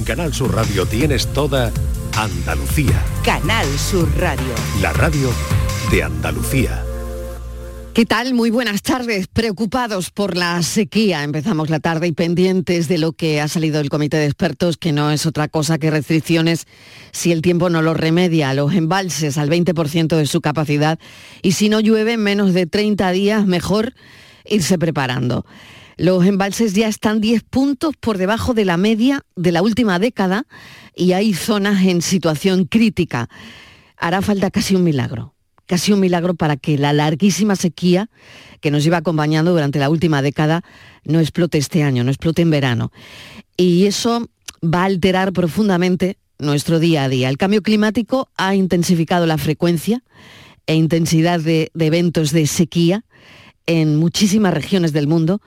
En Canal Sur Radio tienes toda Andalucía. Canal Sur Radio. La radio de Andalucía. ¿Qué tal? Muy buenas tardes. Preocupados por la sequía. Empezamos la tarde y pendientes de lo que ha salido del comité de expertos, que no es otra cosa que restricciones si el tiempo no lo remedia, los embalses al 20% de su capacidad y si no llueve en menos de 30 días, mejor irse preparando. Los embalses ya están 10 puntos por debajo de la media de la última década y hay zonas en situación crítica. Hará falta casi un milagro, casi un milagro para que la larguísima sequía que nos iba acompañando durante la última década no explote este año, no explote en verano. Y eso va a alterar profundamente nuestro día a día. El cambio climático ha intensificado la frecuencia e intensidad de eventos de sequía en muchísimas regiones del mundo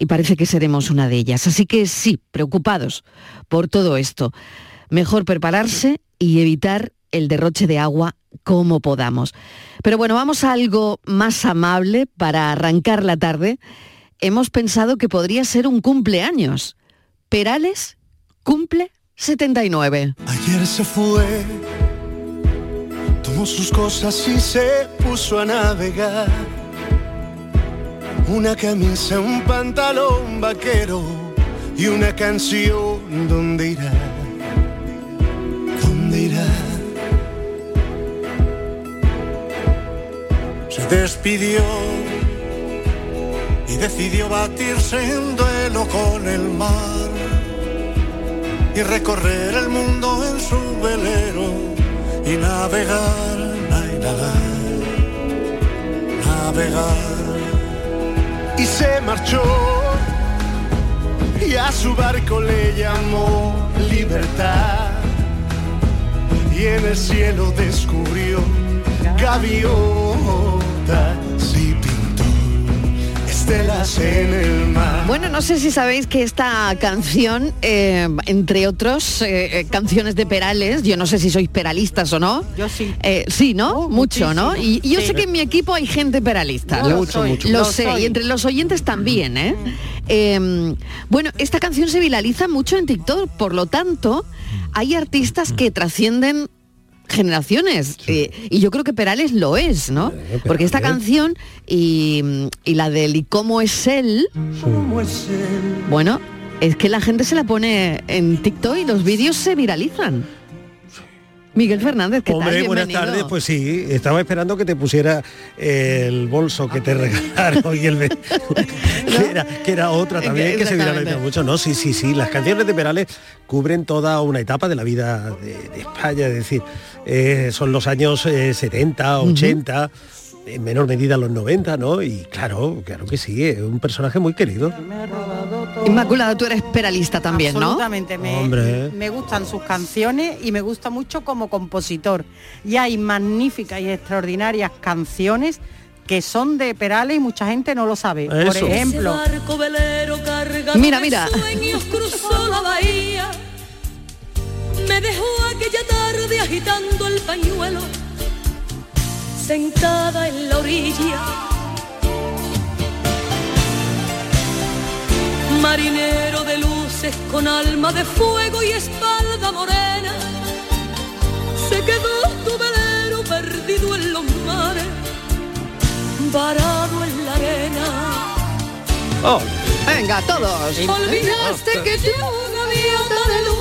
y parece que seremos una de ellas. Así que sí, preocupados por todo esto. Mejor prepararse y evitar el derroche de agua como podamos. Pero bueno, vamos a algo más amable para arrancar la tarde. Hemos pensado que podría ser un cumpleaños. Perales cumple 79. Ayer se fue, tomó sus cosas y se puso a navegar una camisa, un pantalón vaquero y una canción. ¿Dónde irá? ¿Dónde irá? Se despidió y decidió batirse en duelo con el mar y recorrer el mundo en su velero y navegar, navegar, navegar y se marchó. Y a su barco le llamó libertad. Y en el cielo descubrió pintó estelas en el mar. Bueno, no sé si sabéis que esta canción, eh, entre otros eh, eh, canciones de Perales, yo no sé si sois peralistas o no. Yo sí. Eh, sí, ¿no? Oh, mucho, ¿no? Y, y yo Sí. sé que en mi equipo hay gente peralista. Yo Lo- lo soy, Lo lo sé, soy. y entre los oyentes también, ¿eh? Eh, bueno, esta canción se viraliza mucho en TikTok, por lo tanto, hay artistas que trascienden generaciones eh, y yo creo que Perales lo es, ¿no? Porque esta canción y, y la del ¿y cómo es él? ¿Cómo es él? Bueno, es que la gente se la pone en TikTok y los vídeos se viralizan. Miguel Fernández, ¿qué Hombre, tal? buenas tardes. Pues sí, estaba esperando que te pusiera el bolso que te regalaron y el que, era, que era otra también que se viraliza mucho. No, sí, sí, sí. Las canciones de Perales cubren toda una etapa de la vida de, de España. Es decir, eh, son los años eh, 70, 80. En menor medida los 90, ¿no? Y claro, claro que sí, es un personaje muy querido. Inmaculada, tú eres peralista también, ¿no? Absolutamente, me, Hombre. me gustan sus canciones y me gusta mucho como compositor. Y hay magníficas y extraordinarias canciones que son de Perales y mucha gente no lo sabe. Por ejemplo, Mira, mira. Me dejó aquella tarde agitando el pañuelo, sentada en la orilla. Marinero de luces con alma de fuego y espalda morena, se quedó tu velero perdido en los mares, varado en la arena. Oh, Venga, todos. Olvidaste que tú gaviota de eh,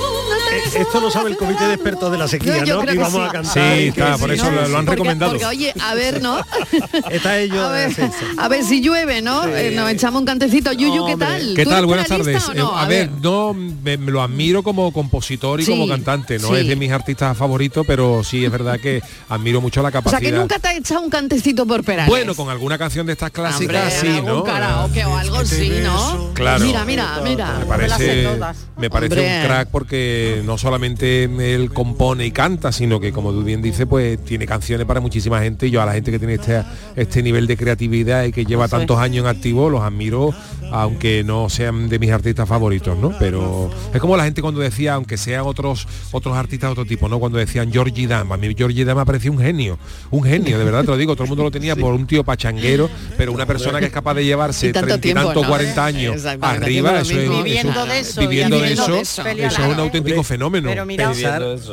esto lo sabe el comité de expertos de la sequía, ¿no? Que sí. a cantar. Sí, claro, por eso lo, han Porque- recomendado. Porque, oye, a ver, ¿no? Está ello. A ver, a si llueve, ¿no? Eh, nos echamos un cantecito. Yuyu, ¿qué tal? ¿Qué ¿Tú tal? Buenas tardes. o no? Eh, a, ver, no me, me lo admiro como compositor y Sí, como cantante. No es de mis artistas favoritos, pero sí es verdad que admiro mucho la O capacidad. sea, que nunca te ha echado un cantecito por Perales. Bueno, con alguna canción de estas clásicas Hombre, sí, ¿no? karaoke o algo sí, ¿no? Claro. Mira, mira, mira. Me parece, me un crack porque no solamente él compone y canta, sino que como tú bien dices, pues tiene canciones para muchísima gente. Y yo a la gente que tiene este, este nivel de creatividad y que lleva tantos años en activo, los admiro, aunque no sean de mis artistas favoritos, ¿no? Pero es como la gente cuando decía, aunque sean otros otros artistas de otro tipo, ¿no? Cuando decían Georgie Dama, a mí Georgie Dama parecía un genio, un genio, de verdad te lo digo, todo el mundo lo tenía por un tío pachanguero, pero una persona que es capaz de llevarse treinta y tantos, 40 años arriba, eso es, viviendo de eso, viviendo de eso, eso, es un auténtico fenómeno. Pero mira,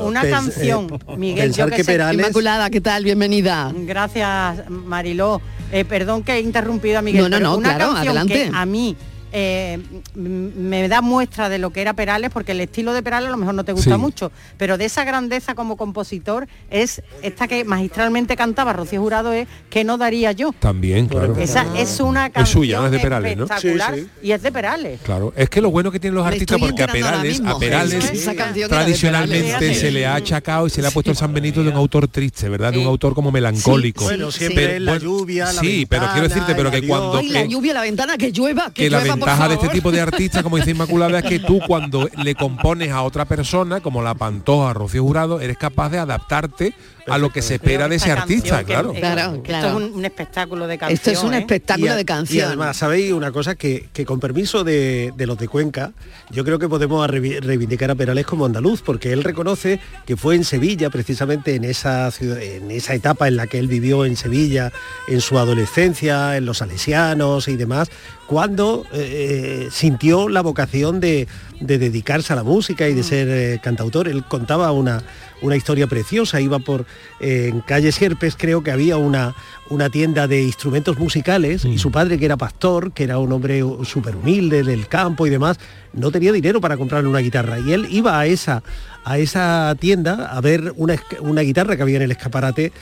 una canción, eh, Miguel, yo que, Inmaculada, ¿qué tal? Bienvenida. Gracias, Mariló. Eh, perdón que he interrumpido a Miguel. No, no, no, una claro, canción adelante. Que a mí eh, me da muestra de lo que era Perales, porque el estilo de Perales a lo mejor no te gusta mucho, pero de esa grandeza como compositor es esta que magistralmente cantaba Rocío Jurado es que no daría yo. También, claro. Esa es una canción es suya, no es de Perales, ¿no? espectacular y es de Perales. Claro, es que lo bueno que tienen los artistas, porque a Perales, a Perales tradicionalmente se le ha achacado y se le ha puesto el San Benito de un autor triste, ¿verdad? De un autor como melancólico. Bueno, siempre la lluvia, la Sí, pero quiero decirte, pero que cuando... la lluvia, la ventana, que llueva, que, llueva, ventaja de este tipo de artistas, como dice Inmaculada, es que tú cuando le compones a otra persona, como la Pantoja, Rocío Jurado, eres capaz de adaptarte a lo que se espera de ese artista, claro. claro, claro. Esto es un, espectáculo de canción. Esto es un ¿eh? espectáculo de canción. Y además, ¿sabéis una cosa? Que, que con permiso de, de, los de Cuenca, yo creo que podemos reivindicar a Perales como andaluz, porque él reconoce que fue en Sevilla, precisamente en esa, ciudad, en esa etapa en la que él vivió en Sevilla, en su adolescencia, en los salesianos y demás, cuando eh, sintió la vocación de, de, dedicarse a la música y de ser eh, cantautor. Él contaba una, una historia preciosa, iba por eh, en calle Sierpes, creo que había una, una tienda de instrumentos musicales y su padre, que era pastor, que era un hombre súper humilde del campo y demás, no tenía dinero para comprarle una guitarra. Y él iba a esa, a esa tienda a ver una, una guitarra que había en el escaparate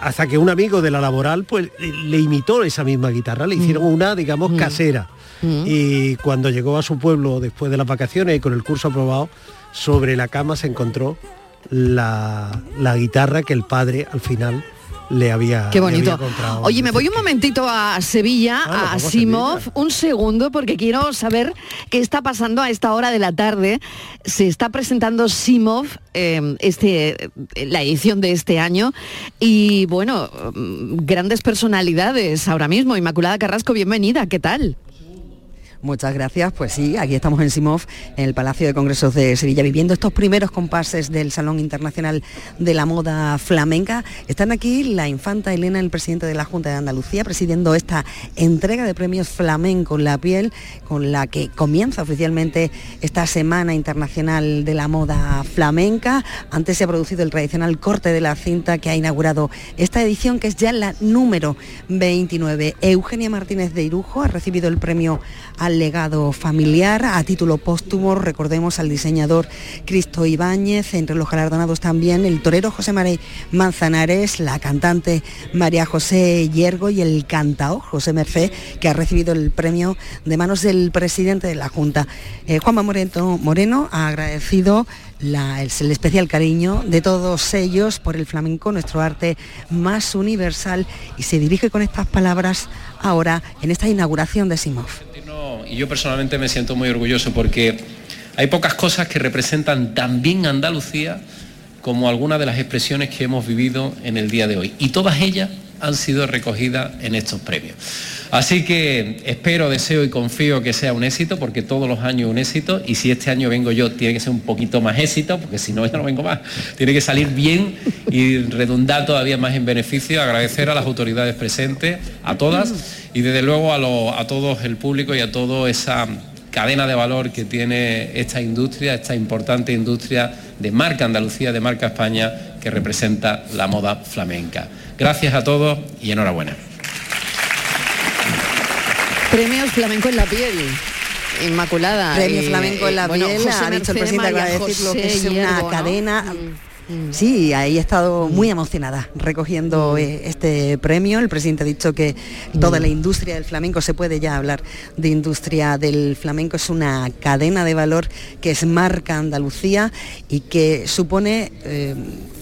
hasta que un amigo de la laboral pues le imitó esa misma guitarra, le hicieron una, digamos, casera. Y cuando llegó a su pueblo después de las vacaciones y con el curso aprobado, sobre la cama se encontró la, la guitarra que el padre al final le había Qué bonito. Le había comprado. Oye, me voy un momentito a Sevilla, Ah, a Simov, un segundo, porque quiero saber qué está pasando a esta hora de la tarde. Se está presentando Simov, eh, este, eh, la edición de este año, y bueno, mm, grandes personalidades ahora mismo. Inmaculada Carrasco, bienvenida, ¿qué tal? Muchas gracias. Pues sí, aquí estamos en Simov, en el Palacio de Congresos de Sevilla, viviendo estos primeros compases del Salón Internacional de la Moda Flamenca. Están aquí la infanta Elena, el presidente de la Junta de Andalucía, presidiendo esta entrega de premios Flamenco en la piel, con la que comienza oficialmente esta Semana Internacional de la Moda Flamenca. Antes se ha producido el tradicional corte de la cinta que ha inaugurado esta edición, que es ya la número 29. Eugenia Martínez de Irujo ha recibido el premio al legado familiar. A título póstumo, recordemos al diseñador Cristo Ibáñez, entre los galardonados también el torero José María Manzanares, la cantante María José Yergo y el cantao José Mercé, que ha recibido el premio de manos del presidente de la Junta. Eh, Juanma Moreno, Moreno ha agradecido la- el, el especial cariño de todos ellos por el flamenco, nuestro arte más universal, y se dirige con estas palabras ahora en esta inauguración de Simov. Y yo personalmente me siento muy orgulloso porque hay pocas cosas que representan tan bien Andalucía como algunas de las expresiones que hemos vivido en el día de hoy. Y todas ellas han sido recogidas en estos premios. Así que espero, deseo y confío que sea un éxito, porque todos los años un éxito, y si este año vengo yo tiene que ser un poquito más éxito, porque si no ya no vengo más. Tiene que salir bien y redundar todavía más en beneficio. Agradecer a las autoridades presentes, a todas, y desde luego a, lo- a todos el público y a toda esa cadena de valor que tiene esta industria, esta importante industria de marca Andalucía, de marca España, que representa la moda flamenca. Gracias a todos y enhorabuena. Premios Flamenco en la piel. Inmaculada. Premio y, Flamenco en la eh, bueno, piel, José ha dicho el presidente, decirlo, que es una cadena. Mm. Sí, ahí he estado muy emocionada recogiendo eh, este premio. El presidente ha dicho que toda la industria del flamenco, se puede ya hablar de industria del flamenco, es una cadena de valor que es marca Andalucía y que supone eh,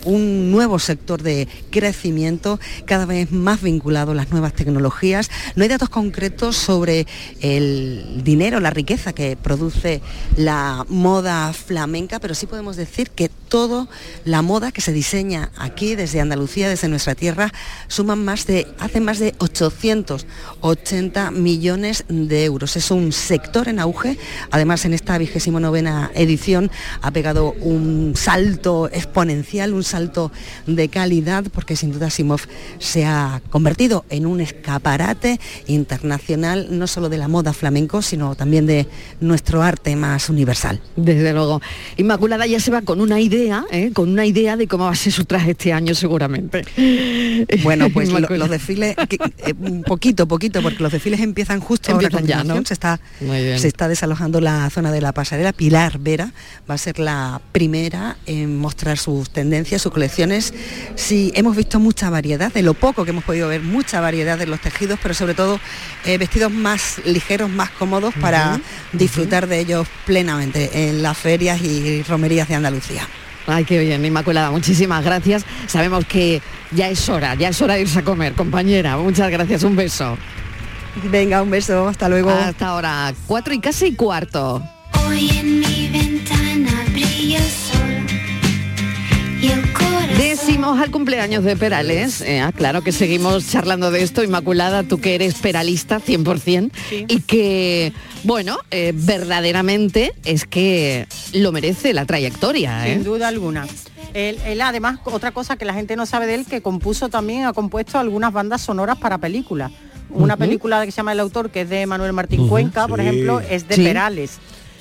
un nuevo sector de crecimiento cada vez más vinculado a las nuevas tecnologías. No hay datos concretos sobre el dinero, la riqueza que produce la moda flamenca, pero sí podemos decir que todo la moda que se diseña aquí desde Andalucía, desde nuestra tierra, suman más de, hacen más de 880 millones de euros. Es un sector en auge. Además, en esta vigésimo novena edición ha pegado un salto exponencial, salto de calidad, porque sin duda Simov se ha convertido en un escaparate internacional, no solo de la moda flamenco, sino también de nuestro arte más universal. Desde luego. Inmaculada ya se va con una idea, ¿eh? con una idea de cómo va a ser su traje este año seguramente. Bueno, pues los desfiles, eh, un poquito, poquito, porque los desfiles empiezan justo ahora ya, ¿no? Se está, se está desalojando la zona de la pasarela. Pilar Vera va a ser la primera en mostrar sus tendencias, sus colecciones. Sí, hemos visto mucha variedad, de lo poco que hemos podido ver, mucha variedad de los tejidos, pero sobre todo eh, vestidos más ligeros, más cómodos para disfrutar de ellos plenamente en las ferias y romerías de Andalucía. Ay, qué bien, Inmaculada, muchísimas gracias. Sabemos que ya es hora, ya es hora de irse a comer, compañera. Muchas gracias, un beso. Venga, un beso, hasta luego. Hasta ahora, cuatro y casi cuarto. Hoy en mi ventana Al cumpleaños de Perales, eh, ah, claro que seguimos charlando de esto, Inmaculada, tú que eres peralista 100% y que, bueno, eh, verdaderamente es que lo merece la trayectoria. ¿eh? Sin duda alguna. Él, él, además, otra cosa que la gente no sabe de él, que compuso también, ha compuesto algunas bandas sonoras para películas. Una película que se llama El Autor, que es de Manuel Martín Cuenca, por Sí. ejemplo, es de Sí. Perales.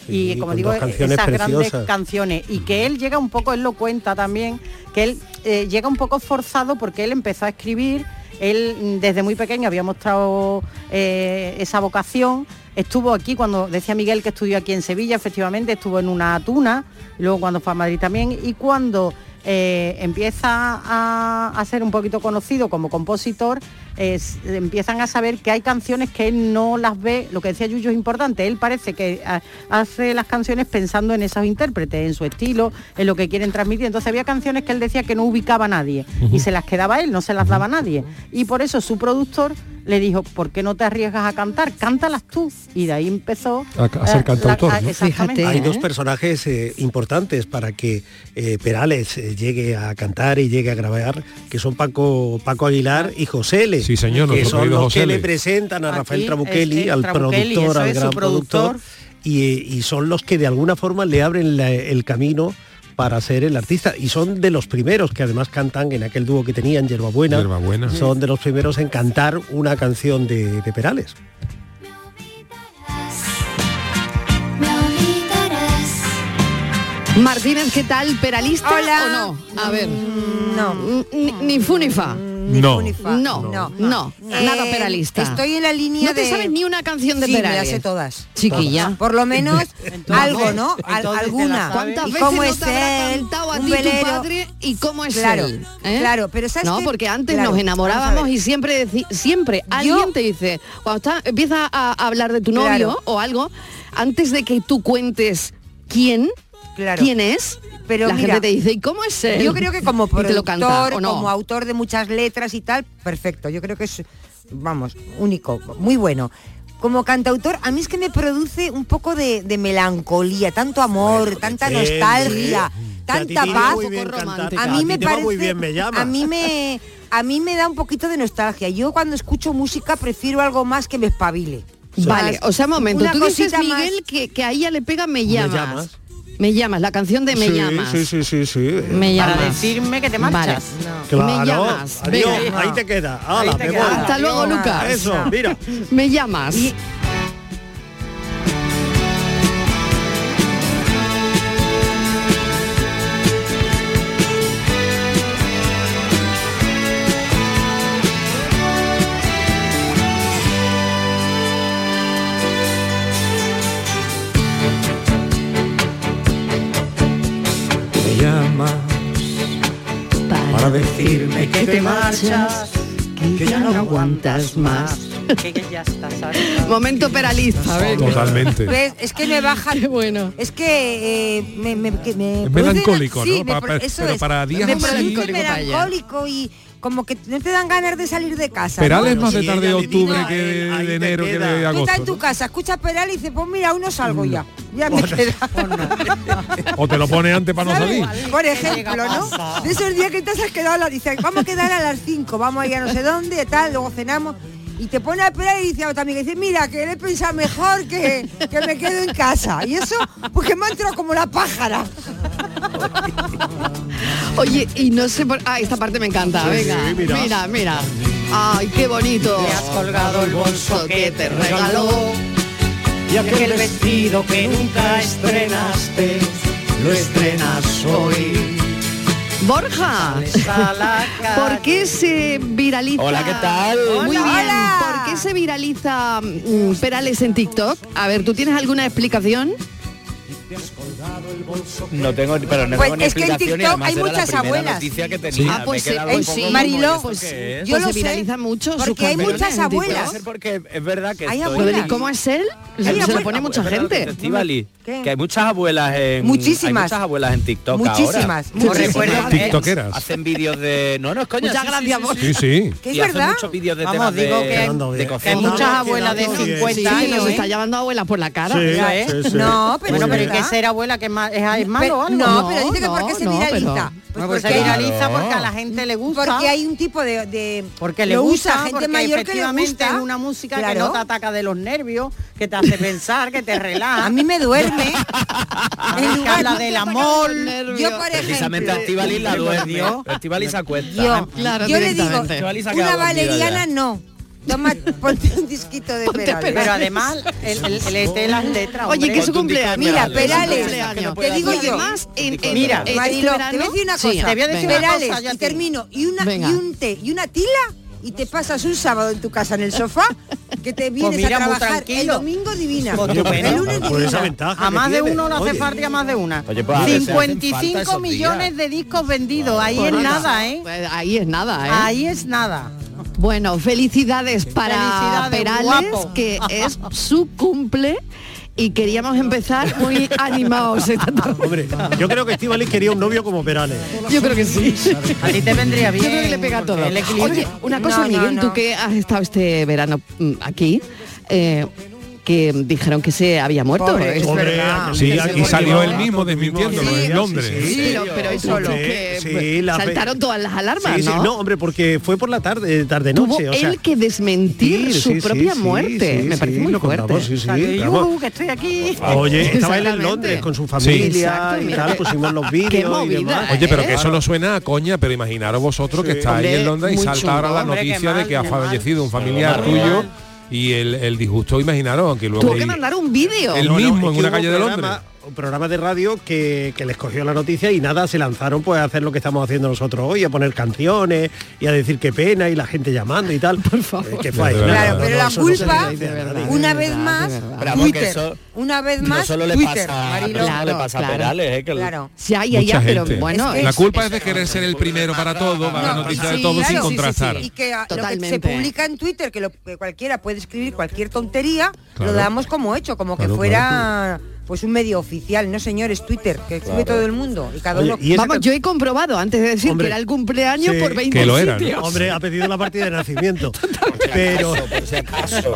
Y como digo, canciones esas grandes canciones. Y que él llega un poco, él lo cuenta también, que él eh, llega un poco forzado porque él empezó a escribir, él mm, desde muy pequeño había mostrado eh, esa vocación, estuvo aquí cuando, decía Miguel que estudió aquí en Sevilla, efectivamente, estuvo en una tuna, luego cuando fue a Madrid también, y cuando eh, empieza a, a ser un poquito conocido como compositor, es- empiezan a saber que hay canciones que él no las ve, lo que decía Yuyo es importante, él parece que ah, hace las canciones pensando en esos intérpretes, en su estilo, en lo que quieren transmitir, entonces había canciones que él decía que no ubicaba a nadie y se las quedaba él, no se las daba a nadie. Y por eso su productor le dijo, ¿por qué no te arriesgas a cantar? Cántalas tú. Y de ahí empezó A- a ser eh, cantautor, ¿no? exactamente. Hay dos personajes eh, importantes para que eh, Perales eh, llegue a cantar y llegue a grabar, que son Paco, Paco Aguilar y José L. Sí, señor, que son los José que le presentan a Aquí Rafael Trabuchelli, al Trabuchelli, productor, al gran productor. productor, y, y son los que de alguna forma le abren la- el camino para ser el artista y son de los primeros que además cantan en aquel dúo que tenían Yerbabuena, Hierbabuena. son de los primeros en cantar una canción de, de Perales. Martínez, ¿qué tal? ¿Peralista Hola. o no? A ver. No. Ni, ni fu ni. No. fu ni fa. No, no, nada Eh, peralista. Estoy en la línea ¿No te de... sabes ni una canción de sí, me Perales? las sé todas. Chiquilla. Todas. Por lo menos algo, ¿no? Al- te alguna. ¿Cuántas ¿Y veces cómo no es te habrá él? cantado a Un ti tu padre y cómo es Claro, él? ¿eh? claro, pero ¿sabes No, porque antes Claro, nos enamorábamos y siempre siempre alguien te dice, cuando está, empieza a hablar de tu novio Claro. o algo, antes de que tú cuentes quién, Claro. quién es, Pero la mira, gente te dice, ¿y cómo es él? Yo creo que como lo productor, canta, ¿o no? como autor de muchas letras y tal, perfecto. Yo creo que es, vamos, único, muy bueno. Como cantautor, a mí es que me produce un poco de, de melancolía, tanto amor, tanta nostalgia, tanta paz. A mí me parece, muy bien, me llama. a mí me, a mí me da un poquito de nostalgia. Yo cuando escucho música prefiero algo más que me espabile. Vale, o sea, momento, una tú dices, más- Miguel, que, que a ella le pega Me llamas. llamas. Me llamas, la canción de Me sí, llamas. Sí, sí, sí, sí. Me Para llamas. decirme que te marchas. Claro, Me llamas. adiós, Venga. ahí te queda. Ahí Hala, te me queda. voy. Hasta luego. Lucas. Eso, mira. Me llamas. para decirme que te marchas, que ya no aguantas más. Que ya estás harta. Momento peraliza. Totalmente. Es que me baja. Bueno. Es que eh, me, me, me melancólico, ¿no? Sí, pero para días me melancólico y como que no te dan ganas de salir de casa. Peral ¿no? es más de tarde de octubre que de, enero que de agosto. Tú estás en tu casa, escuchas Peral y dices, pues mira, uno salgo ya. Ya me queda. o te lo pone antes para no salir. Por ejemplo, ¿no? De esos días que te has quedado, dices, vamos a quedar a las 5, vamos a ir a no sé dónde, tal, luego cenamos y te pone a esperar y dice a otra amiga, dice, mira, que le pensado mejor que, que me quedo en casa. Y eso, porque me ha entrado como la pájara. Oye, y no sé por... Ah, esta parte me encanta, venga. Sí, mira. mira, mira. Ay, qué bonito. Le has colgado el bolso que te regaló. Y aquel vestido que nunca estrenaste, lo estrenas hoy. Borja, ¿por qué se viraliza? Hola, ¿qué tal? Muy bien. ¿Por qué se viraliza mm, Perales en TikTok? A ver, ¿tú tienes alguna explicación? No tengo, pero no pues tengo ni es que en TikTok hay muchas abuelas. Ah, pues, sí. Mariló, pues yo lo pues mucho porque hay muchas abuelas. Es verdad que hay abuelas. ¿Cómo es él? Se, lo pone mucha gente. Que, hay muchas abuelas en muchísimas. Muchas abuelas en TikTok Muchísimas. Muchísimas. TikTokeras. Hacen vídeos de No, no, es coña. Muchas gracias. Sí, sí. Que es verdad. Muchos vídeos de Hay muchas abuelas de 50 años. Se está llamando abuelas por la cara. Eh? No, pero abuela la que es, es malo. No, pero dice que pues porque se viraliza. Pero, porque se viraliza porque a la gente le gusta. Porque hay un tipo de... porque le gusta, gente mayor que le gusta. es una música que no te ataca de los nervios, que te hace pensar, que te relaja. a mí me duerme. que habla del amor. Yo, por ejemplo... Precisamente Activaliz la duerme. Activaliz se acuesta. Yo, claro, yo le digo, una valeriana no Toma, ponte un disquito de Perales. Pero además, el, el, de las letras. Oye, que su cumpleaños. Mira, Perales. Te digo yo. Además, en, en, mira, este te voy a decir una cosa. Perales, y termino. Y, una, y un té y una tila y te pasas un sábado en tu casa en el sofá que te vienes a trabajar el domingo divina. El lunes divina. a más de uno no hace falta a más de una. 55 millones de discos vendidos. ¿eh? Pues ahí es nada eh ahí es nada ahí es nada. Bueno, felicidades para felicidades, Perales, que es su cumple y queríamos empezar muy animados esta tarde. Hombre, yo creo que Estivali quería un novio como Perales. Yo creo que sí. A ti te vendría bien. Yo creo que le pega todo. Oye, una cosa, no, no, Miguel, tú que has estado este verano mm, aquí, eh, que dijeron que se había muerto. Ah, sí, y salió él mismo desmintiéndolo en Londres. Sí, pero, eso lo que saltaron todas las alarmas, ¿no? ¿no? hombre, porque fue por la tarde, eh, tarde noche. Tuvo o él que desmentir su propia muerte. Me parece muy fuerte. estoy aquí. Ah, oye, estaba él en Londres con su familia pusimos los vídeos y demás. ¿eh? Oye, pero que eso no suena a coña, pero imaginaros vosotros que estáis en Londres y salta ahora la noticia de que ha fallecido un familiar tuyo y el, el disgusto, imaginaron aunque luego... Tuvo que mandar un vídeo. El mismo, en una calle de Londres un programa de radio que, que, les cogió la noticia y nada, se lanzaron pues a hacer lo que estamos haciendo nosotros hoy, a poner canciones y a decir qué pena y la gente llamando y tal. Por favor. Eh, claro, pero la culpa, una vez más, Twitter. Una vez más, solo le pasa, le pasa a Perales, que claro. Bueno, la culpa es de querer ser el primero para todo, para la noticia de todo sin contrastar. Y que se publica en Twitter, que cualquiera puede escribir cualquier tontería, lo damos como hecho, como que fuera pues un medio oficial, no señores, Twitter, que sube todo el mundo y cada uno. Vamos, yo he comprobado antes de decir que era el cumpleaños por 20 que lo era. Hombre, ha pedido la partida de nacimiento. pero por si acaso,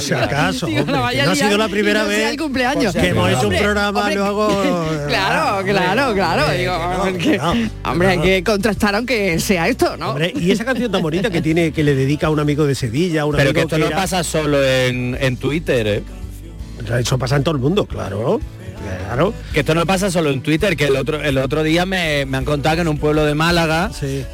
si acaso, no ha sido la primera vez cumpleaños. que hemos hecho un programa luego. claro, claro, claro. Hombre, hay que contrastar aunque sea esto, ¿no? Y esa canción tan bonita que tiene, que le dedica a un amigo de Sevilla, Pero que esto no pasa solo en, en Twitter, ¿eh? Eso pasa en todo el mundo, claro. Claro. Que esto no pasa solo en Twitter, que el otro, el otro día me, me han contado que en un pueblo de Málaga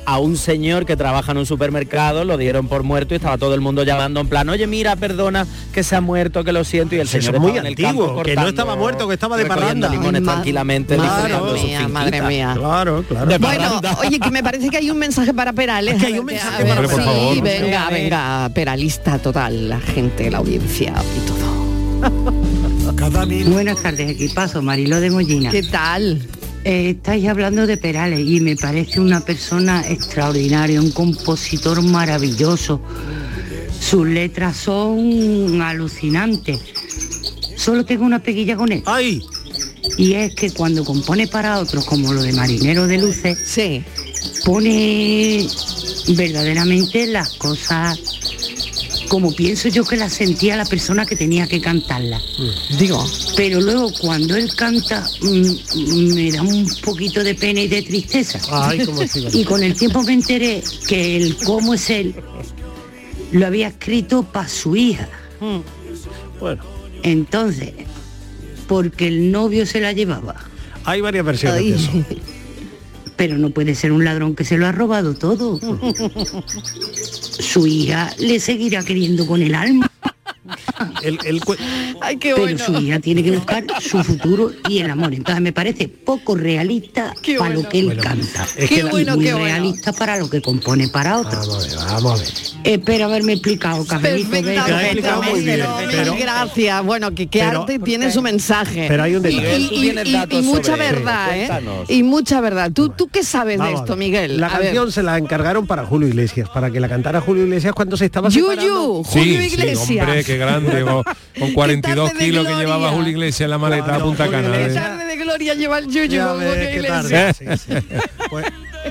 a un señor que trabaja en un supermercado lo dieron por muerto y estaba todo el mundo llamando en plan, oye mira, perdona que se ha muerto, que lo siento. Y el pues señor es muy en antiguo, el cortando, que no estaba muerto, que estaba de parranda. Limones tranquilamente. Mía, madre mía. Claro, claro. Bueno, oye, que me parece que hay un mensaje para Perales. Que hay un mensaje para Perales. Sí, venga, venga, peralista total, la gente, la audiencia y todo. Buenas tardes, equipazo, Marilo de Mollina. ¿Qué tal? Eh, estáis hablando de Perales y me parece una persona extraordinaria, un compositor maravilloso. Sus letras son alucinantes. Solo tengo una peguilla con él. ¡Ay! Y es que cuando compone para otros, como lo de Marinero de Luces, sí. pone verdaderamente las cosas como pienso yo que las sentía la persona que tenía que cantarlas. Digo. Pero luego cuando él canta mm, me da un poquito de pena y de tristeza. Ay, cómo sí, y con el tiempo me enteré que el cómo es él lo había escrito para su hija. Bueno, Entonces, porque el novio se la llevaba. hay varias versiones de eso. Pero no puede ser un ladrón que se lo ha robado todo. Su hija le seguirá queriendo con el alma. El, el cu- Ay, qué Pero bueno. su hija tiene que buscar su futuro y el amor. Entonces me parece poco realista Qué para bueno. lo que él Bueno, canta. es Qué que la- bueno, y muy qué bueno. realista para lo que compone para otros. Vamos a ver, vamos a ver. Espero haberme explicado, Carmelito. Pero- gracias. Bueno, que, que pero- arte tiene su mensaje. Pero hay un detalle. Y, mucha sobre- verdad, ¿eh? Cuéntanos. Y mucha verdad. ¿Tú, tú qué sabes de Vamos esto. Miguel? La A ver. canción se la encargaron para Julio Iglesias, para que la cantara Julio Iglesias cuando se estaba separando. Yuyu, Sí, Julio sí, Iglesias. hombre, qué grande, con, con 42 tarde de kilos que llevaba Julio Iglesias en la maleta a Punta Julio Cana. Qué ¿eh? Tarde de gloria lleva el Yuyu Ya con ves, tarde, sí, sí. Pues,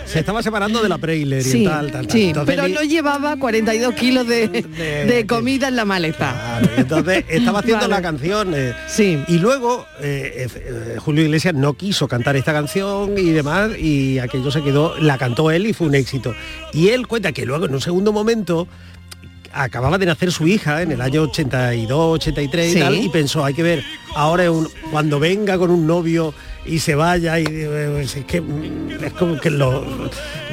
se estaba separando de la Preiller y Sí, tal, tal, tal. sí, Entonces, pero no llevaba 42 kilos de, de comida en la maleta. Claro, entonces estaba haciendo Vale. la canción. eh, Sí. Y luego eh, eh, Julio Iglesias no quiso cantar esta canción y demás, y aquello se quedó, la cantó él y fue un éxito. Y él cuenta que luego en un segundo momento acababa de nacer su hija en el año 82, 83 Sí. y tal, y pensó, hay que ver, ahora un- cuando venga con un novio y se vaya y eh, es que mm, es como que los,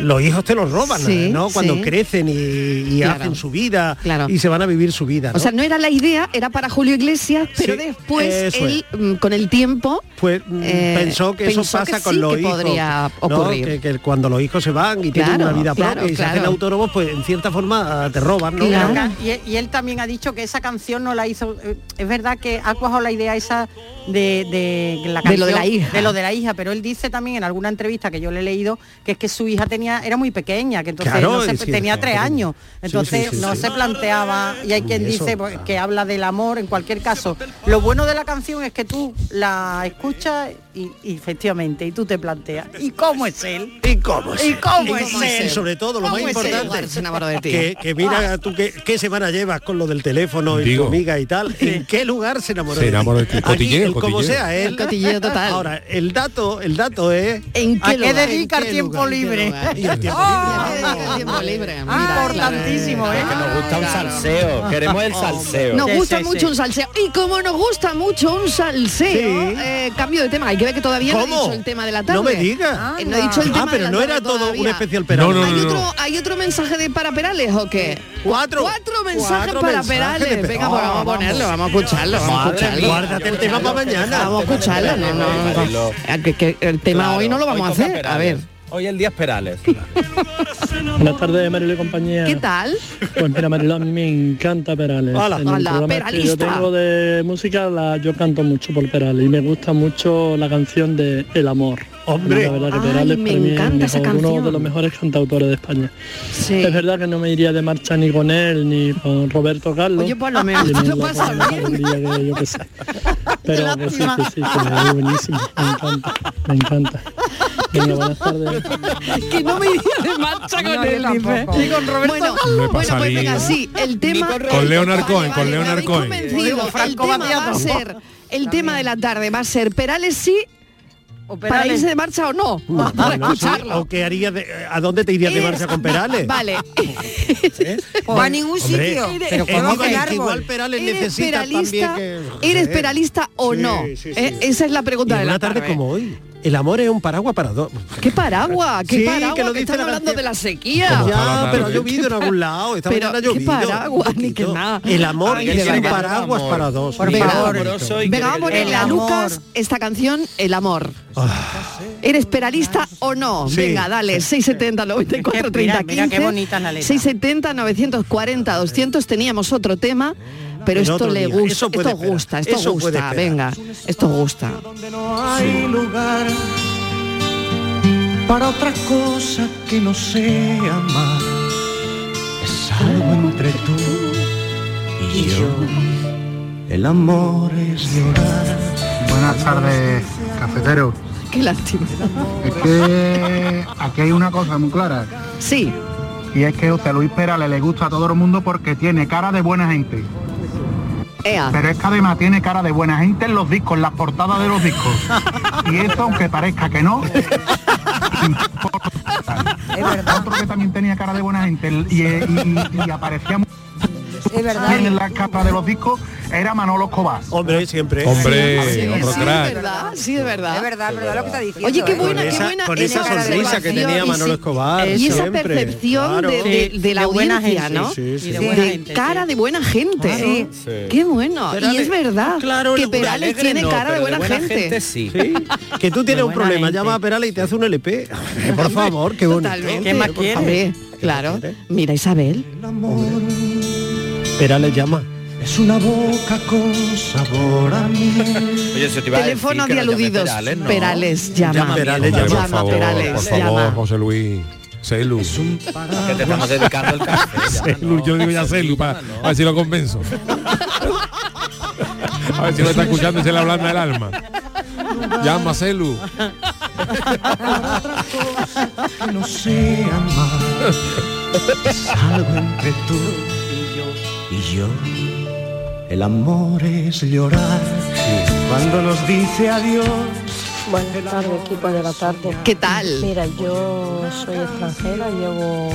los hijos te los roban, Sí, ¿no? Cuando sí. crecen y, y Claro. hacen su vida Claro. y se van a vivir su vida. O sea, no era la idea, era para Julio Iglesias, pero Sí, después él, mm, con el tiempo, pues mm, Eh, pensó que eso pasa que con sí los que hijos podría ¿no? ocurrir. Que, que cuando los hijos se van y tienen una vida claro, propia y se claro. hacen autónomos pues en cierta forma te roban ¿no? Y, y él también ha dicho que esa canción no la hizo. eh, Es verdad que ha cuajado la idea esa de, de la De lo de canción- la hija. De lo de la hija, pero él dice también en alguna entrevista que yo le he leído que es que su hija tenía era muy pequeña, que entonces Claro, no se- es que tenía tres años, entonces sí, sí, no se planteaba y hay quien eso, dice pues, que habla del amor. En cualquier caso, lo bueno de la canción es que tú la escuchas y, y efectivamente y tú te planteas y cómo es él ¿Y cómo es ¿Y él? cómo es él? Y sobre todo lo más importante de ti. que, que mira tú qué, qué semana llevas con lo del teléfono y Digo. tu amiga y tal en qué lugar se enamoró Se de ti? enamoró de ti. Cotilleo, el como sea él El cotilleo total. ahora el dato el dato es ¿en ¿A qué qué dedica ¿En el tiempo lugar? libre? y el. Ah, importantísimo, ¿eh? Que nos gusta un salseo, queremos el salseo. Nos gusta mucho un salseo. Y como nos gusta mucho un salseo, eh, cambio de tema. Hay que que todavía no he ¿Cómo? dicho el tema de la tarde. no me digas Eh, no he dicho el tema ah pero de la no tarde era todo todavía. un especial Perales No, no, ¿Hay, no, otro, ¿Hay otro mensaje de para Perales o qué? Cuatro. Cuatro mensajes Cuatro para mensajes Perales. Venga, pues vamos a ponerlo, vamos a escucharlo, vamos a escucharlo. guárdate el tema para mañana Vamos a escucharlo. No, no, que el tema hoy no lo vamos a hacer. A ver, Hoy el día es Perales. Buenas tardes, Marilo y compañía. ¿qué tal? Pues mira, Marilo, a mí me encanta Perales. Hola. En el Hola, programa que yo tengo de música, la, yo canto mucho por Perales y me gusta mucho la canción de El Amor. Hombre. La verdad que Ay, Perales me para mí es encanta esa mejor, uno canción. de los mejores cantautores de España. Sí. Es verdad que no me iría de marcha ni con él ni con Roberto Carlos. Oye, pues lo menos me lo pondría bien. que yo qué sé. Pero que sí, que sí, que es buenísimo. Me encanta, me encanta. Venga, buenas tardes. que no me iría de marcha con No, él, dice. tampoco. Y con Roberto Bueno, bueno, pues venga, sí, el tema... Con Leonard Cohen, con Leonard convencido. El tema va a ser, el tema de la tarde va a ser Perales sí O para irse de marcha o no. Para no escucharlo. ¿O qué haría de- ¿A dónde te irías de Eres- marcha con Perales? Vale. ¿Eh? O a ningún Hombre, sitio. Eres- Pero igual- igual. Perales ¿Eres necesita peralista, también que... ¿Eres peralista o Sí, no? sí, sí. Eh, Esa es la pregunta de la tarde tarde. como hoy. El amor es un paraguas para dos. ¿Qué paraguas? ¿Qué Sí, paraguas? que lo que están hablando de la sequía. Ya, pero ha llovido en algún lado. Esta Pero, mañana ha ¿qué paraguas? Ni que nada. El amor Ay, es un paraguas Amor. para dos. Por favor. Venga, vamos a ponerle a. Lucas esta canción, El Amor. Ah. ¿Eres peralista o no? Sí. Venga, dale, 670 94 30 Mira, mira 15. qué bonita la letra. 670 940 200 teníamos otro tema, pero En esto le gusta, esto esperar. gusta, esto Eso gusta, venga, esto gusta. donde no hay lugar para otra cosa que no sea amar. Es algo entre tú y yo. El amor es llorar. Buenas tardes, cafetero. Qué lástima. Es que aquí hay una cosa muy clara. Sí. Y es que José Luis Perales le gusta a todo el mundo porque tiene cara de buena gente. Ea. Pero es que además tiene cara de buena gente en los discos, en las portadas de los discos. Y eso, aunque parezca que no, Es verdad. otro que también tenía cara de buena gente y, y- y aparecía muy Es verdad. bien en la capa de los discos era Manolo Escobar. Hombre, siempre. Hombre, Sí, otro sí, crack. es verdad, sí, es verdad. Es verdad, es verdad lo que está diciendo. Oye, qué ¿eh? buena, Con qué esa- buena con esa esa sonrisa que tenía Manolo Escobar, Y esa siempre, percepción claro. de, de- Sí, de la de buena audiencia, gente. ¿no? Sí, sí, Y de sí. buena De gente, cara sí. de buena gente. Qué bueno. y es verdad claro, que Perales alegre tiene no, cara de buena, gente. sí. Sí, que tú tienes un problema, llama a Perales y te hace un LP. Por favor, qué bonito. ¿Qué más quieres? Claro. Mira, Isabel. Perales llama. Es una boca con sabor a miel. Oye, si te iba a decir Teléfono de aludidos. Perales, ¿no? Perales llama. Llama Perales llama. por favor, Perales, por favor, llama. José Luis. Celu. Que te estamos dedicando el café. ya, Celu, ¿no? yo le digo ya Celu para a ver si lo convenzo. A ver si lo está escuchando y se le ablanda el alma. Llama Celu. no sea más. Es algo entre tú y yo. El amor es llorar cuando nos dice adiós. Buenas tardes, equipo de la tarde. ¿Qué tal? Mira, yo soy extranjera, llevo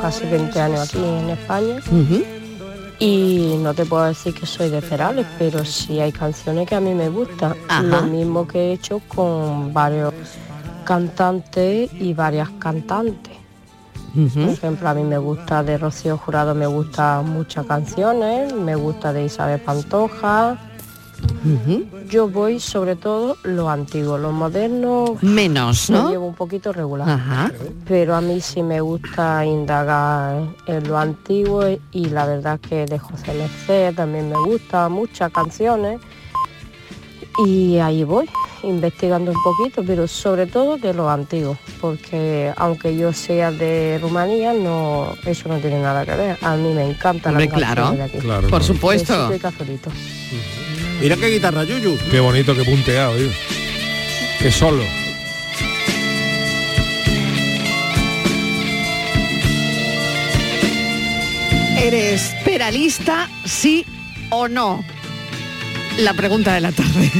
casi 20 años aquí en España y no te puedo decir que soy de Perales, pero sí hay canciones que a mí me gustan. Ajá. Lo mismo que he hecho con varios cantantes y varias cantantes. Por ejemplo, a mí me gusta de Rocío Jurado, me gustan muchas canciones, me gusta de Isabel Pantoja. Yo voy sobre todo lo antiguo, lo moderno Menos, lo ¿no? llevo un poquito regular. Ajá. Pero a mí sí me gusta indagar en lo antiguo y la verdad que de José Merced también me gusta, muchas canciones. Y ahí voy, investigando un poquito, pero sobre todo de lo antiguo, porque aunque yo sea de Rumanía, no, eso no tiene nada que ver. A mí me encanta la claro, de aquí. Claro, Por supuesto. Mira qué guitarra, Yuyu. Qué bonito, qué punteado. Qué solo. ¿Eres peralista, sí o no? La pregunta de la tarde.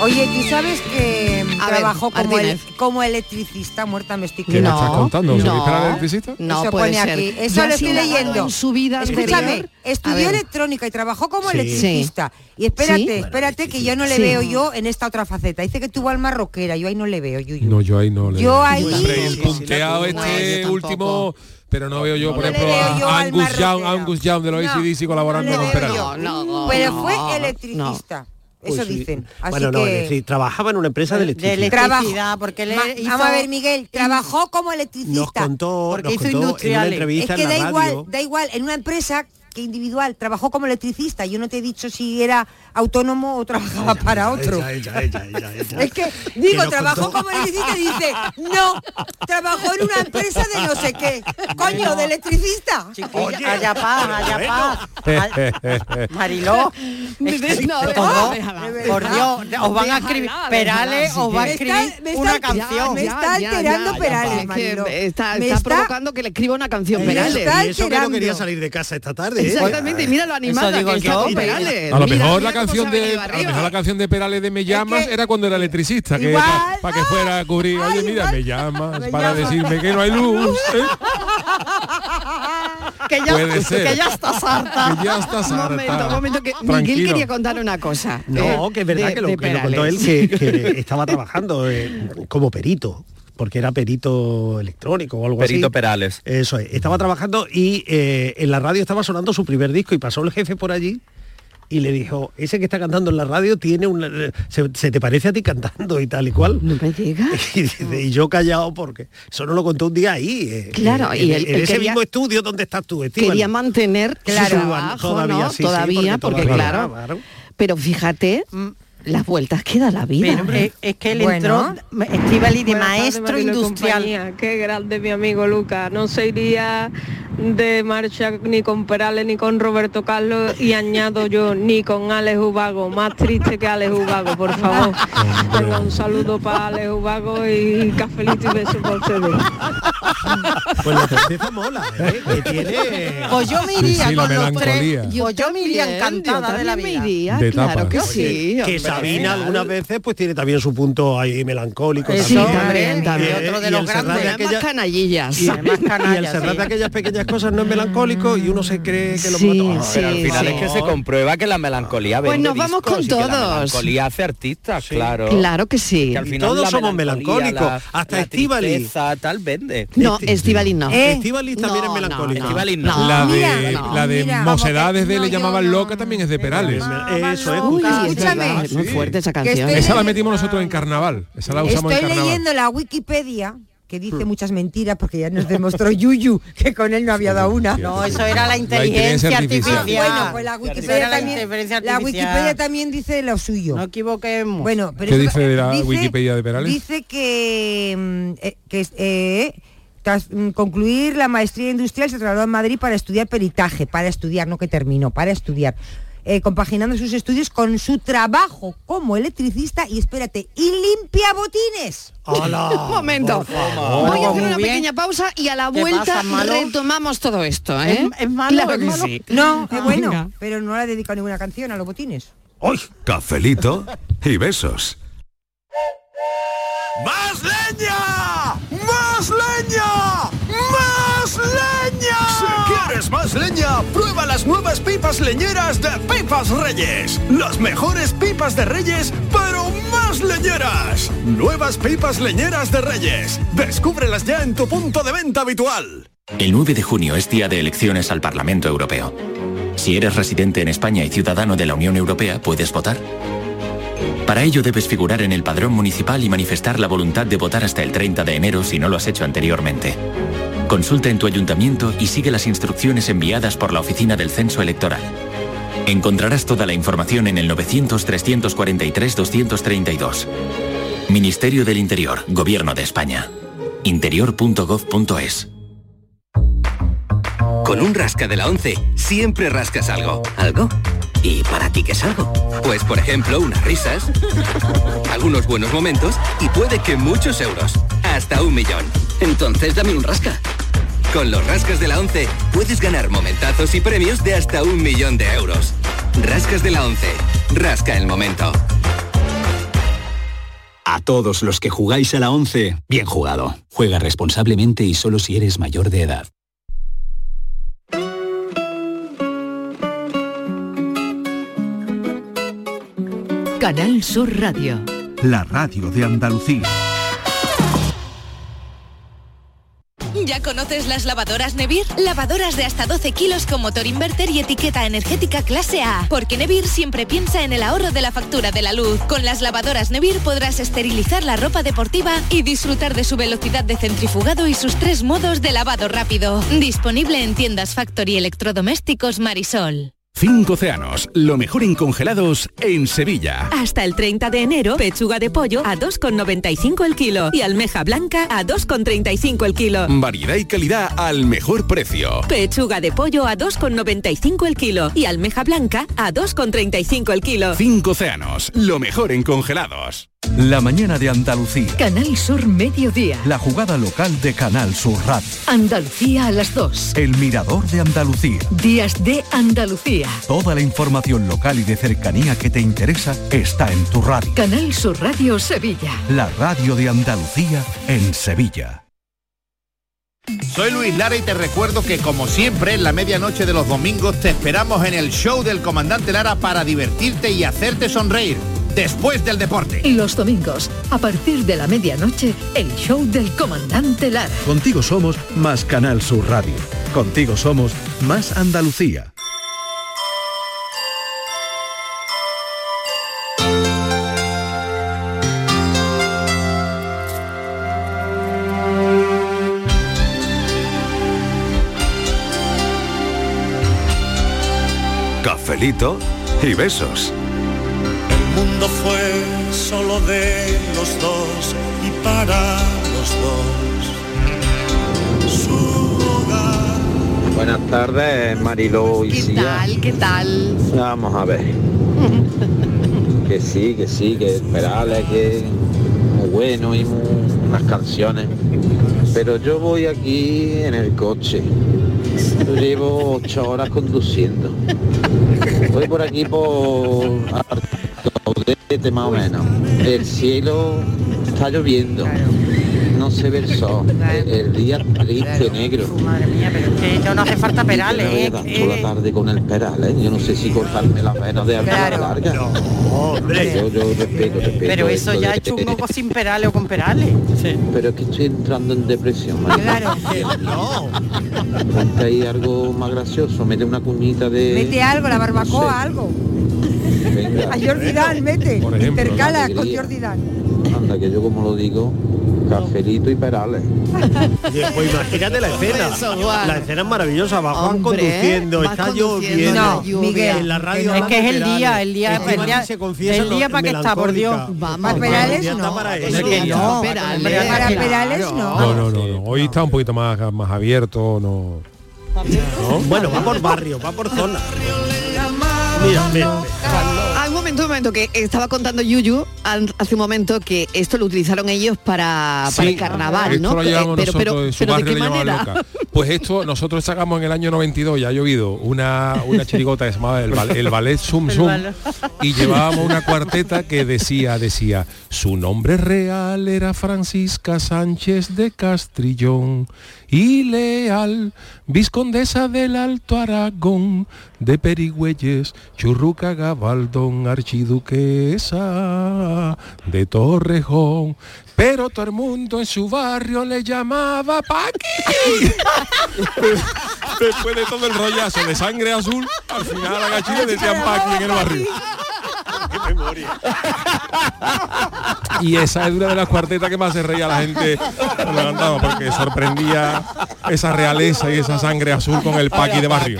Oye, ¿tú sabes que A ver, trabajó como, el- Martínez. como electricista muerta me estoy ¿Qué me quedando? estás contando? ¿José Luis no, Perales, electricista? No Eso puede pone ser. aquí. Eso lo se estoy leyendo. En su vida Escúchame, estudió electrónica y trabajó como Sí. electricista. Y espérate, Sí. espérate que yo no le Sí. veo yo en esta otra faceta. Dice que tuvo alma rockera, yo ahí no le veo, Yuyu. No, yo ahí no le Yo veo. ahí- Hombre, y el Sí, punteado este No, yo último... Pero no veo yo, por ejemplo, a Angus Young. Angus Young de los No, ACDC colaborando no con Pero no, fue no. electricista. Eso Pues sí. dicen. Así bueno, no, que... es decir, trabajaba en una empresa de electricidad. De Trabajo. electricidad, porque él hizo- Vamos a ver, Miguel, trabajó como electricista. Nos contó, Porque nos hizo contó en una industriales. entrevista es que en igual, da igual, en una empresa que individual, trabajó como electricista. Yo no te he dicho si era autónomo o trabajaba para otro. Ella, ella, ella, ella, ella. Es que digo, nos trabajó contó- como electricista y dice, no, trabajó en una empresa de no sé qué. Coño, de electricista. Allá paz, allá paz. Mariló, es que No, todo, déjala, déjala. por Dios, os van a escribir, Perales os va a escribir una canción. me está alterando Perales, Es que Mariló. está, Me está está- provocando que le escriba una canción Perales. está Y eso que no quería salir de casa esta tarde. ¿eh? Exactamente, y mira lo animada que está con Perales. A lo mejor la cómo canción de a lo mejor la canción de Perales de Me llamas que- era cuando era electricista, que para que fuera a cubrir, oye mira, igual. me llamas Me para llamas. decirme que no hay luz. ¿eh? que ya, Puede ser. que ya estás harta. Que ya estás Un harta. momento, un momento, que Miguel Tranquilo. quería contar una cosa. No, eh, que es verdad de- que, lo, que lo contó él que, que estaba trabajando eh, como perito, porque era perito electrónico o algo Perito así. Perales. Eso es, estaba trabajando y eh, en la radio estaba sonando su primer disco y pasó el jefe por allí y le dijo, ese que está cantando en la radio tiene una... Se, se te parece a ti cantando y tal y cual. No me llega. Y, dice, y yo callado porque eso no lo contó un día ahí. eh, Claro, en, y en- él- en ese quería- mismo estudio donde estás tú. Quería mantener Claro. Todavía, ¿no? sí, sí, todavía, porque porque, todavía, claro, claro. Pero fíjate las vueltas que da la vida. Pero es, es que él Bueno. entró, Estivali de Buenas maestro y industrial. compañía. Qué grande mi amigo Lucas. No se iría de marcha ni con Perales ni con Roberto Carlos y añado yo ni con Alex Ubago, más triste que Alex Ubago, por favor. Venga, un saludo para Alex Ubago y cafelito y beso para ustedes. Pues la tristeza mola, ¿eh? Que tiene... Pues yo me Sí, iría sí, la con los tres. Pues yo me iría encantada yo de la vida. me iría, De claro tapa. que sí. que hombre. Sabina algunas veces pues tiene también su punto ahí melancólico. También. Eh, otro de y los grandes. de Además, aquella- canallillas. y, y el cerrar sí. de aquellas pequeñas cosas no es melancólico y uno se cree que lo Sí, Pero al final sí. es que se comprueba que la melancolía Pues nos vamos discos con y que La todos. melancolía hace artistas, claro. Claro que sí. Que al final todos somos melancólicos, la- hasta tristeza, tal vende. No, Estivali no. Eh, Estíbaliz también es no. La de, la de mira, Mocedades de no, Le llamaban no. loca también es de Perales. Eso es Escúchame. Muy fuerte esa canción. estoy- Esa la metimos nosotros en carnaval. Esa la usamos Estoy en carnaval. leyendo la Wikipedia que dice muchas mentiras porque ya nos demostró Yuyu que con él no había dado una. No, eso era la inteligencia inteligencia artificial. artificial. Bueno, pues la Wikipedia, la también, la. Wikipedia también dice lo suyo. No equivoquemos. Bueno, pero ¿Qué eso- dice de la Wikipedia de Perales? Dice que, mm, eh, que eh, tras mm, concluir la maestría industrial se trasladó a Madrid para estudiar peritaje, para estudiar, no que terminó, para estudiar. Eh, compaginando sus estudios con su trabajo como electricista y espérate, y limpia botines. Un momento. Voy a hacer una bien. pequeña pausa y a la ¿Qué vuelta retomamos todo esto, ¿eh? ¿Es- es malo, Claro es que malo? sí. No, es bueno, Venga. pero no le he dedicado ninguna canción a los botines. Hoy, cafelito y besos. ¡Más leña! ¡Más leña! ¡Más leña! Quieres más leña, prueba las nuevas pipas leñeras de Pipas Reyes. Las mejores pipas de Reyes, pero más leñeras. Nuevas pipas leñeras de Reyes. Descúbrelas ya en tu punto de venta habitual. El 9 de junio es día de elecciones al Parlamento Europeo. Si eres residente en España y ciudadano de la Unión Europea, puedes votar. Para ello debes figurar en el padrón municipal y manifestar la voluntad de votar hasta el 30 de enero si no lo has hecho anteriormente. Consulta en tu ayuntamiento y sigue las instrucciones enviadas por la Oficina del Censo Electoral. Encontrarás toda la información en el 900-343-232. Ministerio del Interior, Gobierno de España. interior.gov.es Con un rasca de la 11 siempre rascas algo. ¿Algo? ¿Y para ti qué es algo? Pues por ejemplo unas risas, algunos buenos momentos y puede que muchos euros. Hasta un millón. Entonces dame un rasca. Con los rascas de la 11 puedes ganar momentazos y premios de hasta un millón de euros. Rascas de la 11. Rasca el momento. A todos los que jugáis a la 11, bien jugado. Juega responsablemente y solo si eres mayor de edad. Canal Sur Radio. La radio de Andalucía. ¿Ya conoces las lavadoras Nevir? Lavadoras de hasta 12 kilos con motor inverter y etiqueta energética clase A. Porque Nevir siempre piensa en el ahorro de la factura de la luz. Con las lavadoras Nevir podrás esterilizar la ropa deportiva y disfrutar de su velocidad de centrifugado y sus tres modos de lavado rápido. Disponible en tiendas Factory Electrodomésticos Marisol. Cinco océanos, lo mejor en congelados en Sevilla. Hasta el 30 de enero, pechuga de pollo a 2,95 el kilo y almeja blanca a 2,35 el kilo. Variedad y calidad al mejor precio. Pechuga de pollo a 2,95 el kilo y almeja blanca a 2,35 el kilo. Cinco océanos, lo mejor en congelados. La mañana de Andalucía. Canal Sur Mediodía. La jugada local de Canal Sur Radio. Andalucía a las 2. El mirador de Andalucía. Días de Andalucía. Toda la información local y de cercanía que te interesa está en tu radio. Canal Sur Radio Sevilla. La radio de Andalucía en Sevilla. Soy Luis Lara y te recuerdo que como siempre en la medianoche de los domingos te esperamos en el show del comandante Lara para divertirte y hacerte sonreír después del deporte. Los domingos, a partir de la medianoche, el show del comandante Lara. Contigo somos más Canal Sur Radio. Contigo somos más Andalucía. Cafelito y besos. El mundo fue solo de los dos y para los dos. Su hogar Buenas tardes, Marilo y ¿Qué Sia. tal? ¿Qué tal? Vamos a ver. que sí, que sí, que Perales, que muy bueno y muy- unas canciones. Pero yo voy aquí en el coche. Yo llevo ocho horas conduciendo. Voy por aquí por Arcaudete más o menos. El cielo está lloviendo. No se ve el sol. El día triste, negro. Madre mía, pero es que ya no hace falta perales, Me voy a ¿eh? dar toda la tarde con el Perales. Yo no sé si cortarme las venas de alguna Claro. larga. Yo, yo respeto, respeto. Pero eso ya de- es chungo con sin perales o con perales. Pero es que estoy entrando en depresión. María. Claro. Ponte ahí algo más gracioso, mete una cuñita de... Mete algo, la barbacoa, algo. Venga. A Jordi Dan, mete. Intercala la con. Jordi Dan. Anda, que yo como lo digo, cafelito y perales. Pues imagínate la escena. Eso. La escena es maravillosa. Va Juan Hombre, conduciendo, está lloviendo. en la lluvia. Miguel, en la radio. Es que es el día, el día- el día- aquí se confiesa el día para que está, por Dios. Vamos, Perales no. para Es eso. que no, Perales, Para Perales no. No, no, no, no. Hoy está un poquito más, más abierto, no. ¿No? Bueno, va por barrio, va por zona. Mira, mira. Ah, un momento, un momento, que estaba contando Yuyu hace un momento que esto lo utilizaron ellos para, para el carnaval, esto ¿no? lo Eh, llevamos pero, nosotros, pero, en su pero ¿de barrio qué le manera? loca. Pues esto nosotros sacamos en el año 92, ya ha llovido, una, una chirigota que se llamaba el, bal- el ballet Sum ballet. y llevábamos una cuarteta que decía, decía, su nombre real era Francisca Sánchez de Castrillón y leal, viscondesa del Alto Aragón, de Perigüelles, Churruca Gabaldón, archiduquesa de Torrejón. Pero todo el mundo en su barrio le llamaba Paqui. Después de todo el rollazo de sangre azul, al final a la gachina decían Paqui en el barrio. Y esa es una de las cuartetas que más se reía la gente cuando cantaba, porque sorprendía esa realeza y esa sangre azul con el paqui de barrio.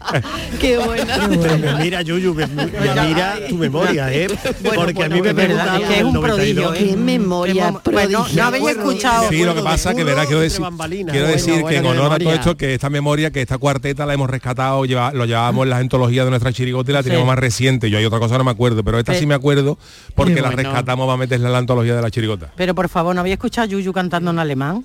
Qué buena. Me mira, Yuyu, me, me mira tu memoria, ¿eh? Porque a mí me preguntaban es que es un prodigio, 92. ¿eh? Qué memoria Pues no- habéis escuchado. Sí, lo que pasa que verá, quiero decir, quiero decir que en honor a todo esto, que esta memoria, que esta cuarteta la hemos rescatado, lleva- lo llevábamos en la antología de nuestra chirigota y la teníamos Sí. más reciente. Yo hay otra cosa no me acuerdo, pero esta Sí. sí me acuerdo porque la bueno. rescatamos para meterla en la antología de la chirigota. Pero por favor, ¿no había escuchado a Yuyu cantando en alemán?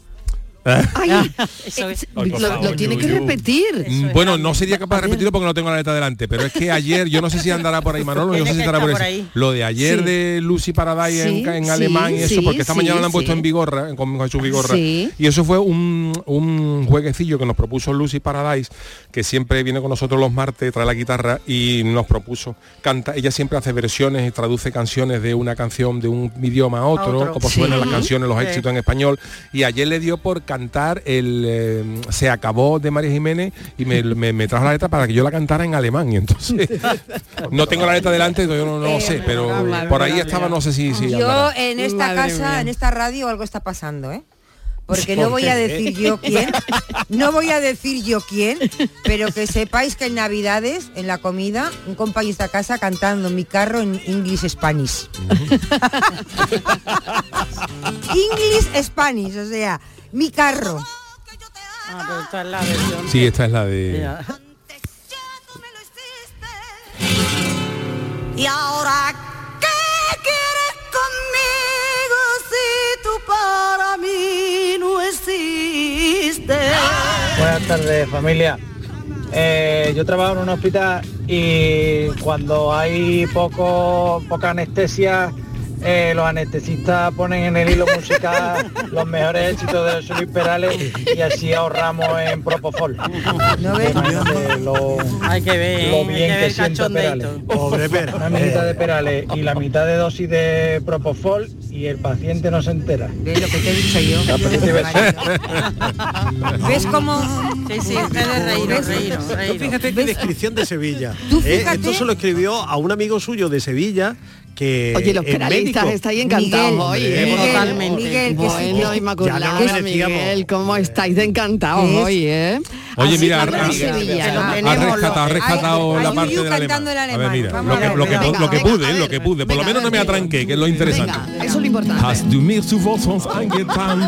Ay, Eso es. Ay, por lo, favor, lo tiene que repetir. Mm, Bueno, no sería capaz de repetirlo porque no tengo la letra delante, pero es que ayer, yo no sé si andará por ahí Manolo, yo no sé si estará por, ahí. por ahí. Lo de ayer Sí. de Lucy Paradise Sí, en, en sí, alemán y eso, sí, porque esta sí, mañana lo han puesto en Vigorra, con Jesús Vigorra. Sí. Y eso fue un, un jueguecillo que nos propuso Lucy Paradise, que siempre viene con nosotros los martes, trae la guitarra y nos propuso canta. Ella siempre hace versiones y traduce canciones de una canción de un idioma a otro, otro. como Sí. suenan las canciones, los Sí. éxitos en español. Y ayer le dio por cantar el eh, Se acabó de María Jiménez y me, me- me trajo la letra para que yo la cantara en alemán. Y entonces no tengo la letra delante, yo no, no lo sé, pero por ahí estaba, no sé si... si Yo en esta Madre casa, mía. en esta radio algo está pasando, ¿eh? Porque no ¿Por voy a decir yo quién, no voy a decir yo quién, pero que sepáis que en Navidades, en la comida, un compañero está a casa cantando mi carro en English Spanish. English Spanish, o sea, mi carro. Ah, pero esta es la versión. Sí, esta es la de... Y ahora, ¿qué quieres conmigo si tú para mí no existes? Buenas tardes familia. Eh, yo trabajo en un hospital y cuando hay poco, poca anestesia, eh, los anestesistas ponen en el hilo musical los mejores éxitos de José Luis Perales y así ahorramos en Propofol. Lo, Hay que ver, lo hay bien que que, ver sienta cachondeito. Perales. Pobre. Una amiguita de Perales y la mitad de dosis de Propofol y el paciente no se entera. ¿Ves lo que te he dicho yo? ¿Ves cómo? Sí, sí, ustedes reíros, reíros, Tú reíros. fíjate qué descripción de Sevilla. Tú ¿eh? Esto se lo escribió a un amigo suyo de Sevilla que Oye, los médico. estáis encantados hoy. ¿eh? Miguel, que sí, bueno, que- lo merecíamos. Miguel, cómo estáis de encantados hoy, ¿eh? Oye, mira, ha, Sevilla. ha rescatado, ha rescatado la parte del alemán. A ver, mira, lo que, lo que, Venga, lo que venga, pude, lo que pude. Por lo menos no me atranqué, que es lo interesante. Eso es lo importante. Hast du mir zu sonst angetan?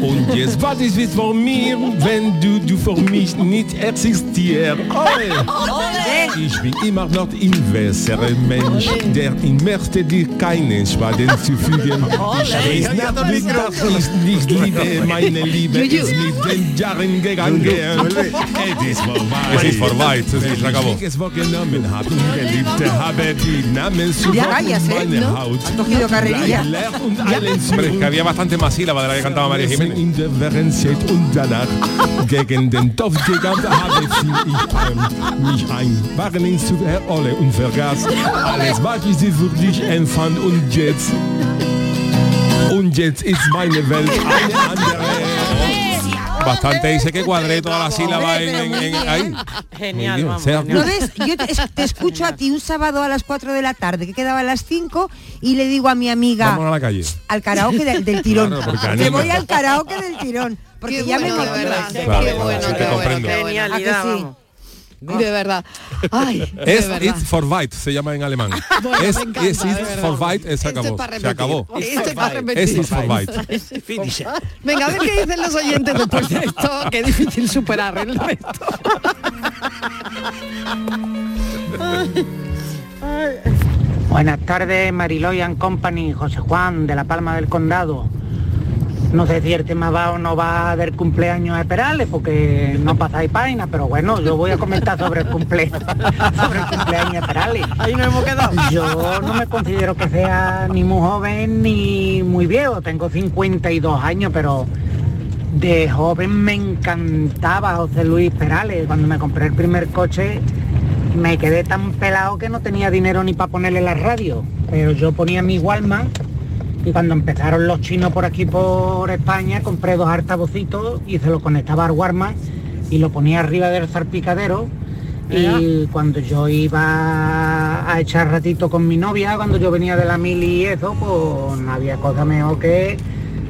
Und jetzt was ist es von mir, wenn du, du für mich nicht existierst? Ich bin immer noch ein bessere Mensch, der in möchte dir keinen Schaden zufügen. Ich weiß natürlich, dass ich nicht liebe, meine Liebe ist mit den Jahren gegangen. Es ist vorbei. Es ist vorbei, sí, sí, se acabó. Ich es vorgenommen habe, Geliebte, habe die Namen zu und ¿No? Haut. Und allen Hombre, es había bastante más sílaba de la que cantaba María Jiménez. in der Verenzeit und danach gegen den Topf gegangen habe ich mich ein, waren ins Olle und vergaß alles, was ich sie für dich empfand und jetzt, und jetzt ist meine Welt eine andere. Bastante dice que cuadré toda la sílaba en, en- en- ahí. Genial, Muy bien, vamos, sea- genial. ¿No ves? Yo te, te escucho a ti un sábado a las 4 de la tarde, que quedaba a las 5, y le digo a mi amiga, Vamos a la calle. al karaoke del, del tirón. Claro, voy al karaoke del tirón. Porque Qué ya bueno, me de verdad. Claro, Qué claro, bueno, sí te qué bueno, comprendo. qué bueno. Genialidad, ¿A que sí? De verdad. Ay, de Es verdad. It's for Fight, se llama en alemán. Bueno, es encanta, es It's for Fight, se acabó. es para Se repetir. acabó. Esto es para Es repetir. It's for Fight. Venga, a ver qué dicen los oyentes después de esto. Qué difícil superar el resto. Buenas tardes, Mariloy and Company, José Juan, de La Palma del Condado. No sé si el tema va o no va del cumpleaños de Perales, porque no pasáis página, pero bueno, yo voy a comentar sobre el, cumple, sobre el cumpleaños de Perales. Ahí nos hemos quedado. Yo no me considero que sea ni muy joven ni muy viejo, tengo 52 años, pero de joven me encantaba José Luis Perales. Cuando me compré el primer coche me quedé tan pelado que no tenía dinero ni para ponerle la radio. Pero yo ponía mi Walmart y cuando empezaron los chinos por aquí por España compré dos altavocitos y se lo conectaba al Walmart y lo ponía arriba del salpicadero. Y cuando yo iba a echar ratito con mi novia, cuando yo venía de la mili y eso, pues no había cosa mejor que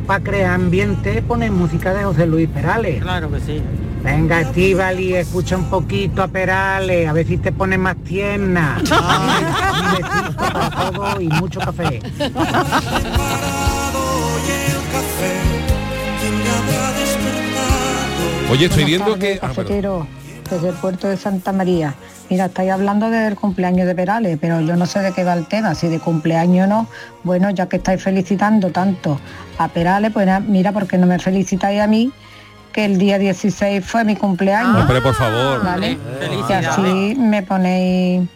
para crear ambiente poner música de José Luis Perales. Claro que sí. Venga, Estivali, escucha un poquito a Perales, a ver si te pone más tierna. Para todo y mucho café. Oye, estoy viendo tardes, que... ah, desde el puerto de Santa María. Mira, estáis hablando del cumpleaños de Perales, pero yo no sé de qué va el tema, si de cumpleaños o no. Bueno, ya que estáis felicitando tanto a Perales, pues mira, porque no me felicitáis a mí, que el día 16 fue mi cumpleaños. Hombre, por favor. ¿Vale? Y Felicidades. así me ponéis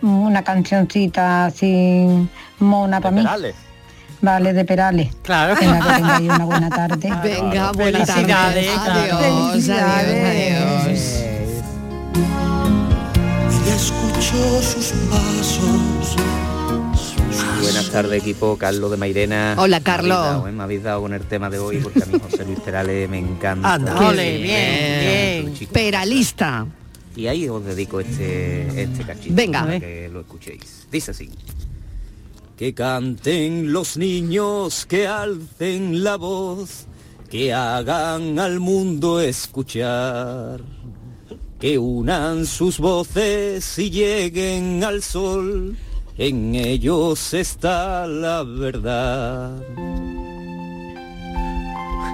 una cancioncita así mona para mí. Vale, de Perales. Claro. Venga, que tengáis una buena tarde. Venga, buenas Felicidades, tardes. Adiós, adiós, adiós. Ella escuchó sus pasos. Tardes equipo, Carlos de Mairena. Hola, Me Carlos. habéis dado, ¿eh? Me habéis dado con el tema de hoy porque a mí José Luis Perales me encanta. Anda. Ole, bien, bien. Peralista. Y ahí os dedico este, este cachito Venga. para que lo escuchéis. Dice así. Que canten los niños, que alcen la voz, que hagan al mundo escuchar, que unan sus voces y lleguen al sol, en ellos está la verdad.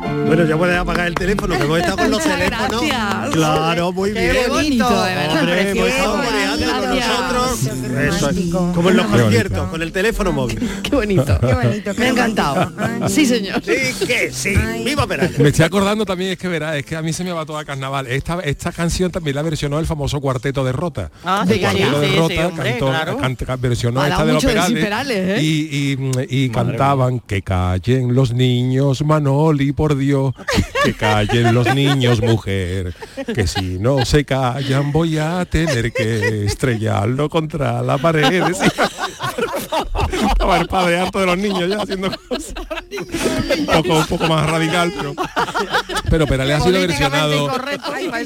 Bueno, ya puedes apagar el teléfono, que hemos estado con los teléfonos. gracias. Claro, muy Qué bien. bonito. Hombre, hemos estado con Gracias. nosotros. Eso es. Como en los conciertos, con el teléfono móvil. Qué bonito. Qué bonito, Me ha encantado. Sí, señor. Sí, que sí. Viva Perales. Me estoy acordando también, es que verás, es que a mí se me va todo a carnaval. Esta, esta canción también la versionó el famoso cuarteto de Rota. Ah, el sí, cuarteto sí, de Rota sí, hombre, cantó, claro. canta- versionó esta de los Perales, ¿eh? y, y- y cantaban que callen los niños, Manoli, por Que callen los niños, mujer, que si no se callan voy a tener que estrellarlo contra la pared. Estaba el padre harto de los niños ya haciendo cosas. Un poco, un poco más radical, pero, pero Perales ha sido versionado.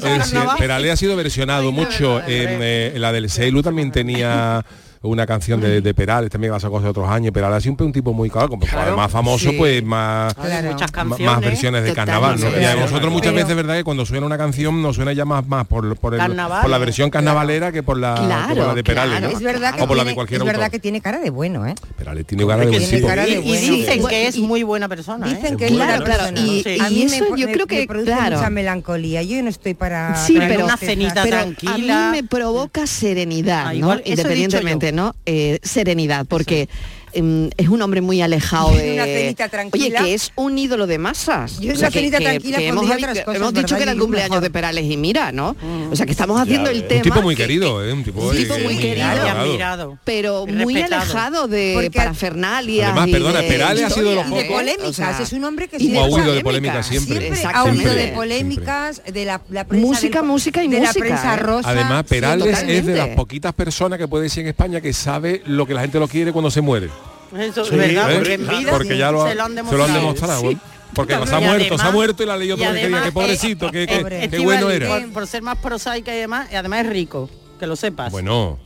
Eh, sí, Perales ha sido versionado mucho. En, eh, la del Seilu también tenía una canción de, de Perales, también que la sacó hace otros años. Perales siempre un tipo muy claro, como Claro. más famoso, Sí. pues más, Claro. Muchas ma- más versiones de Total, carnaval. ¿no? sí. Y a nosotros muchas Pero- veces es verdad que cuando suena una canción nos suena ya más, más por, por, el- por la versión carnavalera que por la, que por la de Perales, ¿no? Es verdad que, o por la de tiene, cualquier es autor. verdad que tiene cara de bueno, ¿eh? Perales tiene cara de buen Tiene tipo. cara de Y dicen que es muy buena persona. Dicen ¿eh? que es buena Claro, claro, persona. y- a mí yo creo que, claro. mucha melancolía. Yo no estoy para Sí, pero, una cenita tranquila. a mí me provoca serenidad, Ah, Independientemente, Eh, serenidad, porque em, es un hombre muy alejado de... Una cenita tranquila. Oye, que es un ídolo de masas. Yo una cenita tranquila hemos, pondría habi- otras cosas, hemos dicho que era el cumpleaños mejor. de Perales y mira, ¿no? O sea, que estamos haciendo el Un tema... tipo muy que- querido, ¿eh? Un tipo, Un tipo eh, muy querido. valorado. pero muy respetado. alejado de Porque- parafernalias Además, perdona, de Perales ha sido de los historias, Y de pocos- polémicas, O sea, es un hombre que siempre ha huido de polémicas siempre. Siempre ha Exactamente. huido de polémicas, de la, prensa Música, música y música, ¿eh? rosa. Además, Perales es de las poquitas personas que puede decir en España que sabe lo que la gente lo quiere cuando se muere. Eso es verdad, ¿eh? porque en vida Porque ya lo, ha- se lo han se demostrado. lo han demostrado. Sí. ¿eh? Porque se ha muerto, se ha además- muerto y la leyó todo que quería, además, que pobrecito, que, que- Pobre. que bueno era. Por, por ser más prosaica y demás, y además es rico, que lo sepas. Bueno,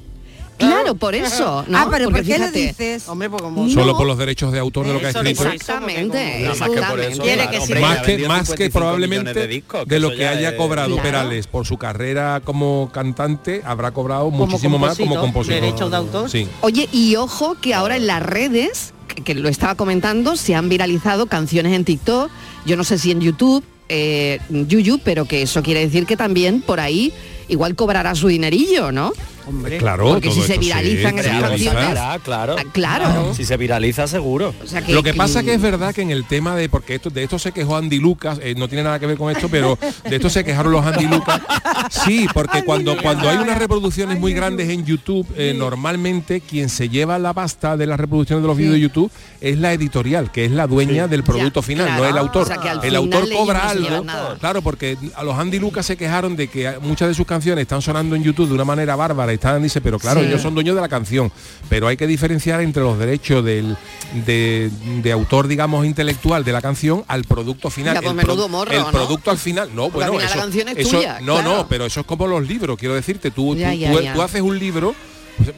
Claro, por eso, ¿no? Ah, pero Porque ¿por qué lo fíjate, dices? Hombre, pues como... No. solo por los derechos de autor de lo que ha Eso, escrito. Exactamente, más que por eso, claro, que hombre, más que vendido más que 55 probablemente de discos, de lo que ya haya es- cobrado Claro. Perales por su carrera como cantante habrá cobrado Como muchísimo más como compositor, compositor derechos de autor. sí Oye, y ojo que ahora en las redes, que, que lo estaba comentando, se han viralizado canciones en TikTok, yo no sé si en YouTube, eh, Yuyu, pero que eso quiere decir que también por ahí igual cobrará su dinerillo, ¿no? Hombre. claro Porque si se viralizan esas viraliza. canciones- Ah, claro. Ah, claro. Si se viraliza, seguro. O sea, Lo que pasa que es verdad que en el tema de, porque esto, de esto se quejó Andy Lucas, eh, no tiene nada que ver con esto, pero de esto se quejaron los Andy Lucas. Sí, porque cuando, cuando hay unas reproducciones muy grandes en YouTube, eh, normalmente quien se lleva la pasta de las reproducciones de los vídeos de YouTube es la editorial, que es la dueña del producto Ya, final, claro. no el autor. O sea, que al el final autor cobra algo. Claro, porque a los Andy Lucas se quejaron de que muchas de sus canciones están sonando en YouTube de una manera bárbara y están, dice, pero claro, Sí. ellos son dueños de la canción. Pero hay que diferenciar entre los derechos del, de, de autor, digamos, intelectual de la canción al producto final. Ya, pues el pro- menudo morro, el ¿no? producto al final, no, Porque al bueno, la eso, canción es eso- tuya, no, claro. no, pero eso es como los libros, quiero decirte, tú, Ya, tú, ya, tú- ya. tú haces un libro pues,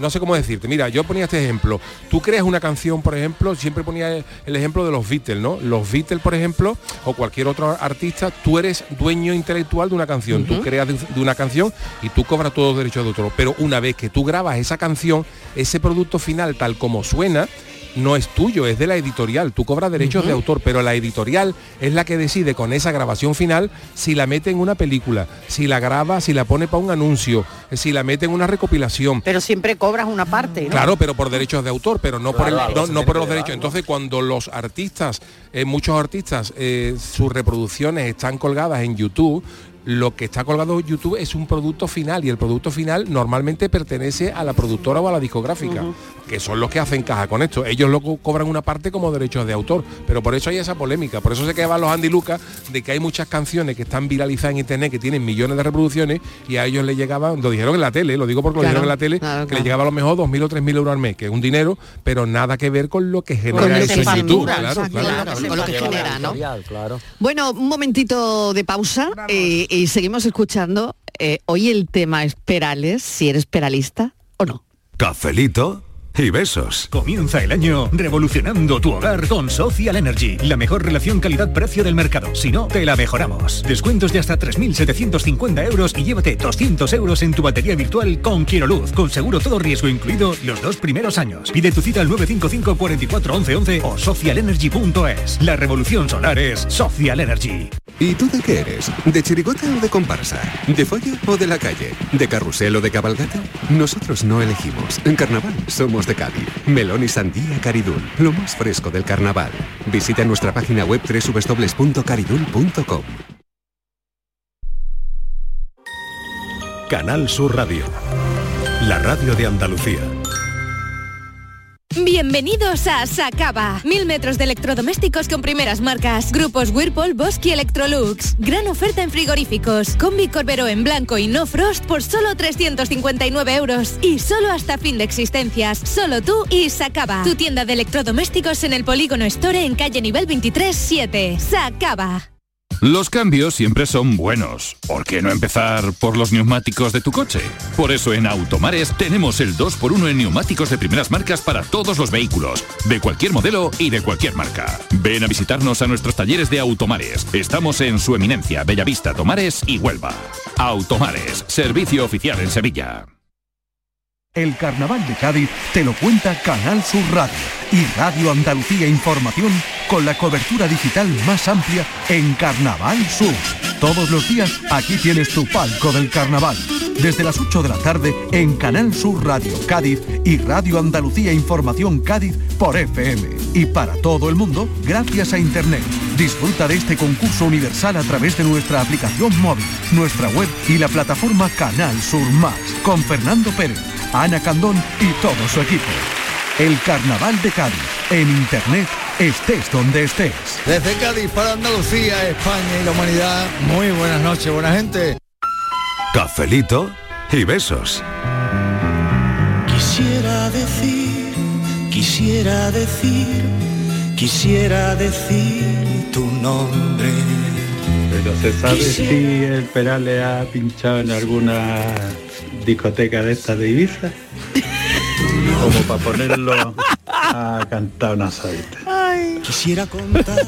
no sé cómo decirte. Mira, yo ponía este ejemplo. Tú creas una canción, por ejemplo, siempre ponía el ejemplo de los Beatles, ¿no? Los Beatles, por ejemplo, o cualquier otro artista, tú eres dueño intelectual de una canción. Tú creas de, de una canción y tú cobras todos los derechos de otro. Pero una vez que tú grabas esa canción, ese producto final, tal como suena, no es tuyo, es de la editorial. Tú cobras derechos de autor, pero la editorial es la que decide con esa grabación final si la mete en una película, si la graba, si la pone para un anuncio, si la mete en una recopilación. Pero siempre cobras una parte, ¿no? Claro, pero por derechos de autor, pero no por, el- no, por los derechos. Entonces, cuando los artistas, eh, muchos artistas, eh, sus reproducciones están colgadas en YouTube, lo que está colgado en YouTube es un producto final y el producto final normalmente pertenece a la productora o a la discográfica, que son los que hacen caja con esto. Ellos lo co- cobran una parte como derechos de autor, pero por eso hay esa polémica, por eso se quedaban los Andy Lucas de que hay muchas canciones que están viralizadas en internet que tienen millones de reproducciones y a ellos les llegaban, lo dijeron en la tele, lo digo porque Claro, lo dijeron en la tele, claro, que les llegaba a lo mejor 2.000 o 3.000 euros al mes, que es un dinero, pero nada que ver con lo que Con genera lo eso en YouTube. Claro, exacto, claro. claro, con lo que genera, ¿no? Claro. Bueno, un momentito de pausa eh, y seguimos escuchando. eh, hoy el tema es Perales, si eres peralista o no. Cafelito y besos. Comienza el año revolucionando tu hogar con Social Energy, la mejor relación calidad-precio del mercado. Si no, te la mejoramos. Descuentos de hasta 3.750 euros y llévate 200 euros en tu batería virtual con Quiero Luz, con seguro todo riesgo incluido los dos primeros años. Pide tu cita al 955 44 11 11 o socialenergy.es. La revolución solar es Social Energy. ¿Y tú de qué eres? ¿De chirigota o de comparsa? ¿De folla o de la calle? ¿De carrusel o de cabalgata? Nosotros no elegimos. En carnaval somos de Cádiz. Melón y sandía Caridul, lo más fresco del carnaval. Visita nuestra página web www.caridul.com. Canal Sur Radio. La radio de Andalucía. Bienvenidos a Sacaba. Mil metros de electrodomésticos con primeras marcas. Grupos Whirlpool, Bosque y Electrolux. Gran oferta en frigoríficos. Combi Corbero en blanco y no frost por solo 359 euros. Y solo hasta fin de existencias. Solo tú y Sacaba. Tu tienda de electrodomésticos en el Polígono Store en calle nivel 23 7. Sacaba. Los cambios siempre son buenos. ¿Por qué no empezar por los neumáticos de tu coche? Por eso en Automares tenemos el 2x1 en neumáticos de primeras marcas para todos los vehículos, de cualquier modelo y de cualquier marca. Ven a visitarnos a nuestros talleres de Automares. Estamos en su eminencia, Bellavista, Tomares y Huelva. Automares, servicio oficial en Sevilla. El Carnaval de Cádiz te lo cuenta Canal Sur Radio y Radio Andalucía Información con la cobertura digital más amplia en Carnaval Sur. Todos los días aquí tienes tu palco del carnaval. Desde las 8 de la tarde en Canal Sur Radio Cádiz y Radio Andalucía Información Cádiz por FM. Y para todo el mundo, gracias a Internet. Disfruta de este concurso universal a través de nuestra aplicación móvil, nuestra web y la plataforma Canal Sur Más con Fernando Pérez. Ana Candón y todo su equipo. El Carnaval de Cádiz, en Internet, estés donde estés. Desde Cádiz para Andalucía, España y la humanidad, muy buenas noches, buena gente. Cafelito y besos. Quisiera decir, quisiera decir, quisiera decir tu nombre. Pero se sabe si el Perales ha pinchado en alguna discoteca de estas de Ibiza. Como para ponerlo a cantar una salita. Quisiera contarte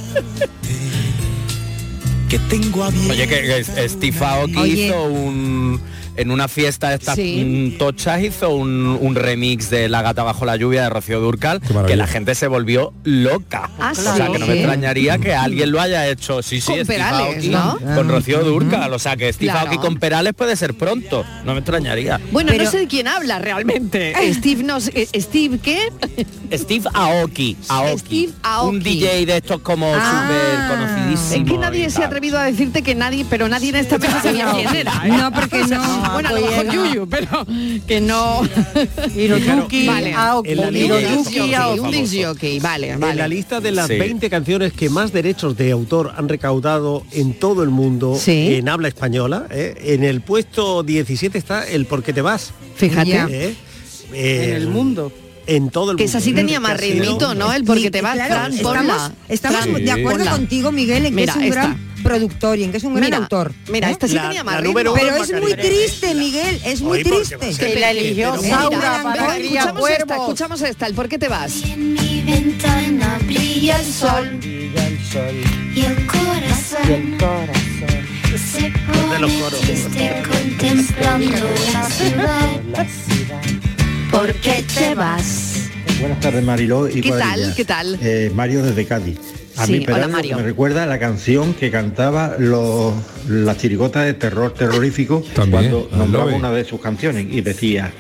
que tengo abierto. Oye, que, que Steve Aoki Oye. hizo un... En una fiesta de estas Sí. mm, tochas hizo un, un remix de La gata bajo la lluvia de Rocío Durcal que la gente se volvió loca. Ah, o sea, sí. que no me extrañaría que alguien lo haya hecho. Sí, sí, Con Steve Perales, Aoki ¿no? con Rocío Durcal. O sea, que Steve Claro. Aoki con Perales puede ser pronto. No me extrañaría. Bueno, no sé de quién habla realmente. Steve no sé- eh, Steve qué? Steve Aoki. Aoki. Steve Aoki. Un DJ de estos como Ah. súper conocidísimo. Es que nadie se ha atrevido a decirte que nadie, pero nadie en esta mesa sabía quién era. ¿eh? No, porque O Bueno, a lo mejor Yuyu, pero que no. Hiroyuki Vale. Aoki. Hiroyuki Aoki. Vale, vale. En la lista de las Sí. 20 canciones que más derechos de autor han recaudado en todo el mundo Sí. en habla española, ¿eh? en el puesto 17 está el Por qué te vas. Fíjate. ¿Eh? Eh, En el mundo. En todo el Que mundo. esa sí tenía más ritmito, ¿no? El porque te vas, Claro, estamos, de acuerdo ponla. contigo, Miguel, en que Mira, es un esta. gran productor y en que es un gran Mira, autor. mira, ¿eh? esta sí La- tenía más ritmo. Pero es muy triste, Miguel, es muy Oye, ¿por qué triste. Que la eligió Saura María escuchamos esta, escuchamos esta, el por qué te vas. mi ventana brilla el sol y el corazón se de los pone coros. triste contemplando la ciudad. ¿Por qué te vas? Buenas tardes, Mariló y ¿Qué tal? ¿Qué tal? Eh, Mario desde Cádiz. A Sí, mí hola, Perales Mario. me recuerda a la canción que cantaba los, las chirigotas de terror terrorífico También, cuando nombraba una de sus canciones y decía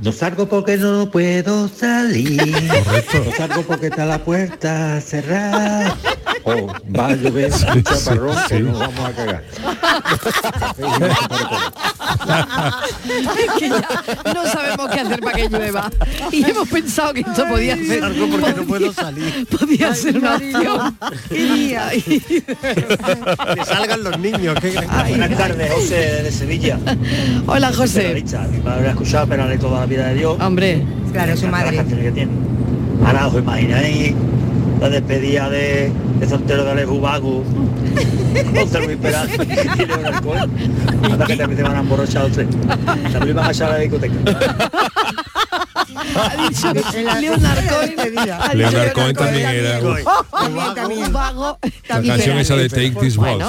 no salgo porque no puedo salir. No salgo porque está la puerta cerrada. O va a llover un chaparrón que nos vamos a cagar. Es que ya no sabemos qué hacer para que llueva. Y hemos pensado que esto podía ser. Algo porque no puedo salir. Podía ser una opción. Ay, Que salgan los niños. que- Buenas tardes, José de Sevilla. Hola, José. Peralista. Mi padre ha escuchado Perales toda la vida de Dios. Hombre. Claro, su madre. canciones que tiene. Ahora os imagináis la despedida de, de soltero de Alejo Vago. José Luis Perales y. Hasta que también se van a emborrachar los tres. También van a echar a la discoteca. Ha dicho Leonard Cohen. Leonard Cohen también era Un vago, un vago. la canción esa de. Take This Waltz.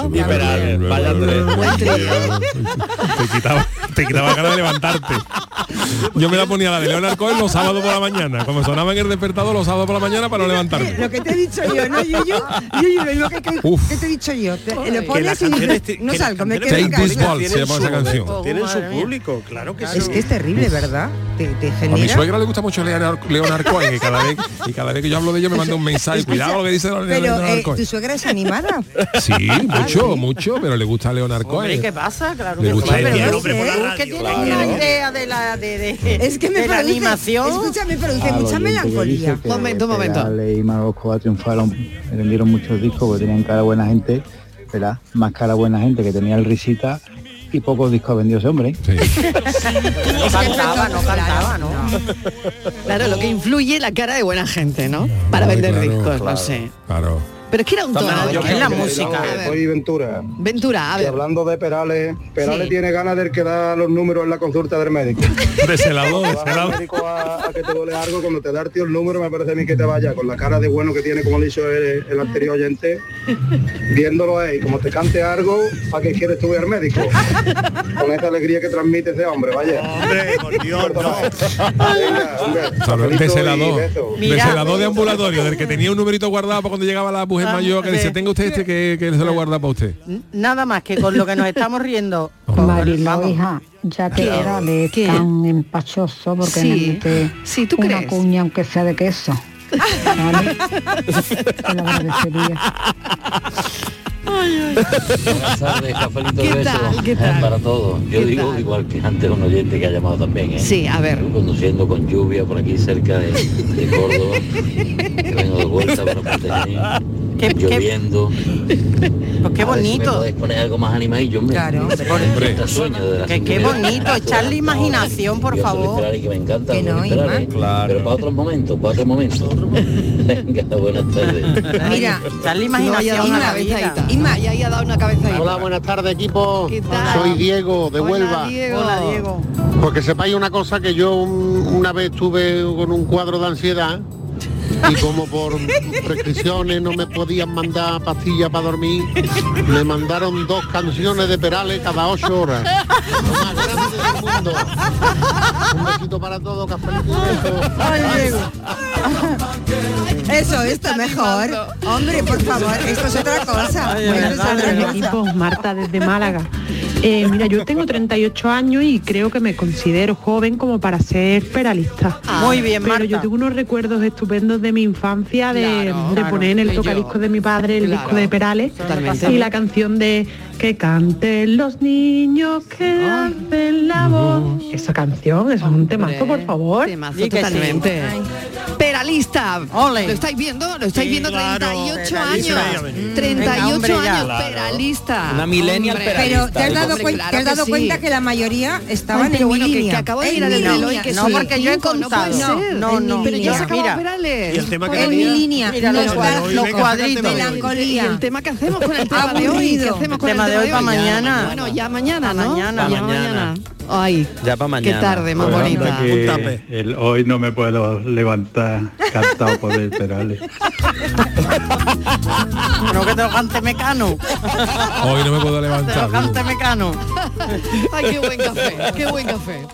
Te quitaba, te quitaba ganas de levantarte. Yo me la ponía la de Leonard Cohen los sábados por la mañana, como sonaba en el despertador los sábados por la mañana para no levantarme. Lo que te he dicho yo, ¿no, Yuyu? Yuyu, lo mismo que, te he dicho yo. Lo pones y no salgo, me quedo en Take This. Waltz se llama esa su- canción. Tienen su público, claro que sí. Es que es terrible, ¿verdad? Te, te A mi genera... suegra le gusta mucho Leonard, Leonard Cohen y cada vez y cada vez que yo hablo de ello me manda un mensaje. Cuidado lo que dice Leonard Pero eh, Cohen. tu suegra es animada. Sí, mucho, mucho, pero le gusta Leonard Hombre, Cohen. ¿qué pasa? Claro Le que gusta sí. el Pero diálogo, no hombre, por la sé, radio, que tiene claro. una idea de la de, de, Es que me de la produce, animación. escúchame, produce Al mucha melancolía. Momento, un momento. Perales y Manolo Escobar triunfaron, vendieron muchos discos porque tenían cara buena gente, ¿verdad? Más cara buena gente que tenía el risita y pocos discos vendió ese hombre. Sí. No cantaba, no cantaba, ¿no? Claro, lo que influye la cara de buena gente, ¿no? Para Ay, vender claro, discos, no claro, sé. Claro. Pero es que era un tono. Yo es la que- música. no. Soy Ventura. Ventura, a ver. hablando de Perales, Perales Sí. tiene ganas del que da los números en la consulta del médico. De celador, médico a, a que te duele algo, cuando te da el tío el número, me parece a mí que te vaya con la cara de bueno que tiene, como le hizo el, el anterior oyente, viéndolo ahí, como te cante algo, ¿para qué quieres tú ir al médico? Con esa alegría que transmite ese hombre, vaya. Hombre, por Dios, no. Venga, hombre, Claro, de y celador, de celador de ambulatorio, del que tenía un numerito guardado para cuando llegaba la mujer Ah, mayor que decía, tenga usted este que, que se lo guarda para usted. Nada más que con lo que nos estamos riendo. Mariló, hija, ya que ¿Qué? era de ¿Qué? tan empachoso porque Sí. me mete Sí, ¿tú una crees? cuña aunque sea de queso. ¿Vale? Te lo agradecería. Buenas tardes, cafelito ¿Qué de besos tal? ¿Qué tal? para todos. Yo ¿Qué digo tal? igual que antes un oyente que ha llamado también, ¿eh? Sí, a ver. Yo conduciendo con lluvia por aquí cerca de, de Córdoba, que vengo de vuelta para ¿Qué- lloviendo. Pues qué si bonito. podéis poner algo más animadillo. Claro, Hombre. Este sueño de la Que qué bonito, echarle imaginación, por Yo favor. Que me encanta Que no, Ferrari, Isma. pero para otros momentos, para otros momentos. Venga, buenas tardes. Mira, echarle No imaginación una a la vida. Isma, ya haya dado una cabezadita. Hola, buenas tardes equipo. ¿Qué tal? Soy Diego de Hola, Huelva. Diego. Hola, Diego. Porque sepáis una cosa que yo un- una vez estuve con un cuadro de ansiedad y como por prescripciones no me podían mandar pastillas para dormir, me mandaron dos canciones de Perales cada ocho horas. Lo más grande del mundo. Un besito para todos, besos. Ay, Diego. Eso, esto mejor. Hombre, por favor, esto es otra cosa. Bueno, es otra Hola, cosa. equipo, Marta desde Málaga. Eh, mira, yo tengo 38 años y creo que me considero joven como para ser peralista. Muy bien, Pero Marta. yo tengo unos recuerdos estupendos de mi infancia de, Claro, de claro. poner en el tocadiscos de mi padre el Claro, disco de Perales totalmente. y la canción de Que canten los niños que hacen la voz. Esa canción, eso es un temazo, por favor. Temazo Di que sí. totalmente. Peralista. Ole. ¿Lo estáis viendo? ¿Lo estáis Sí, viendo? claro. 38 Peralista. años. Venga, 38 hombre, ya. años. Claro. Peralista. Una millennial Hombre. peralista. Pero te has dado, Hombre, cuen- claro te has que dado sí. cuenta que la mayoría estaban en bueno, mi que- que línea. acabo de el mi reloj y línea. que No, porque yo he cinco, no puede contado. ser. No, no. Pero ya línea. se acabó Mira, Perales. Y el tema que En mi línea. Los, cuadritos. Melancolía. el tema que hacemos con el tema de hoy, ¿qué hacemos con El tema de hoy para mañana. Bueno, ya mañana, ¿no? mañana. Ya Pa' mañana. Ay, Ya para qué mañana. tarde más Pues bonita. que Un tape. el hoy no me puedo levantar cantado por el Perales. No que te lo cante Mecano. Hoy no me puedo Te lo levantar. cante Mecano. Ay, qué buen café, qué buen café.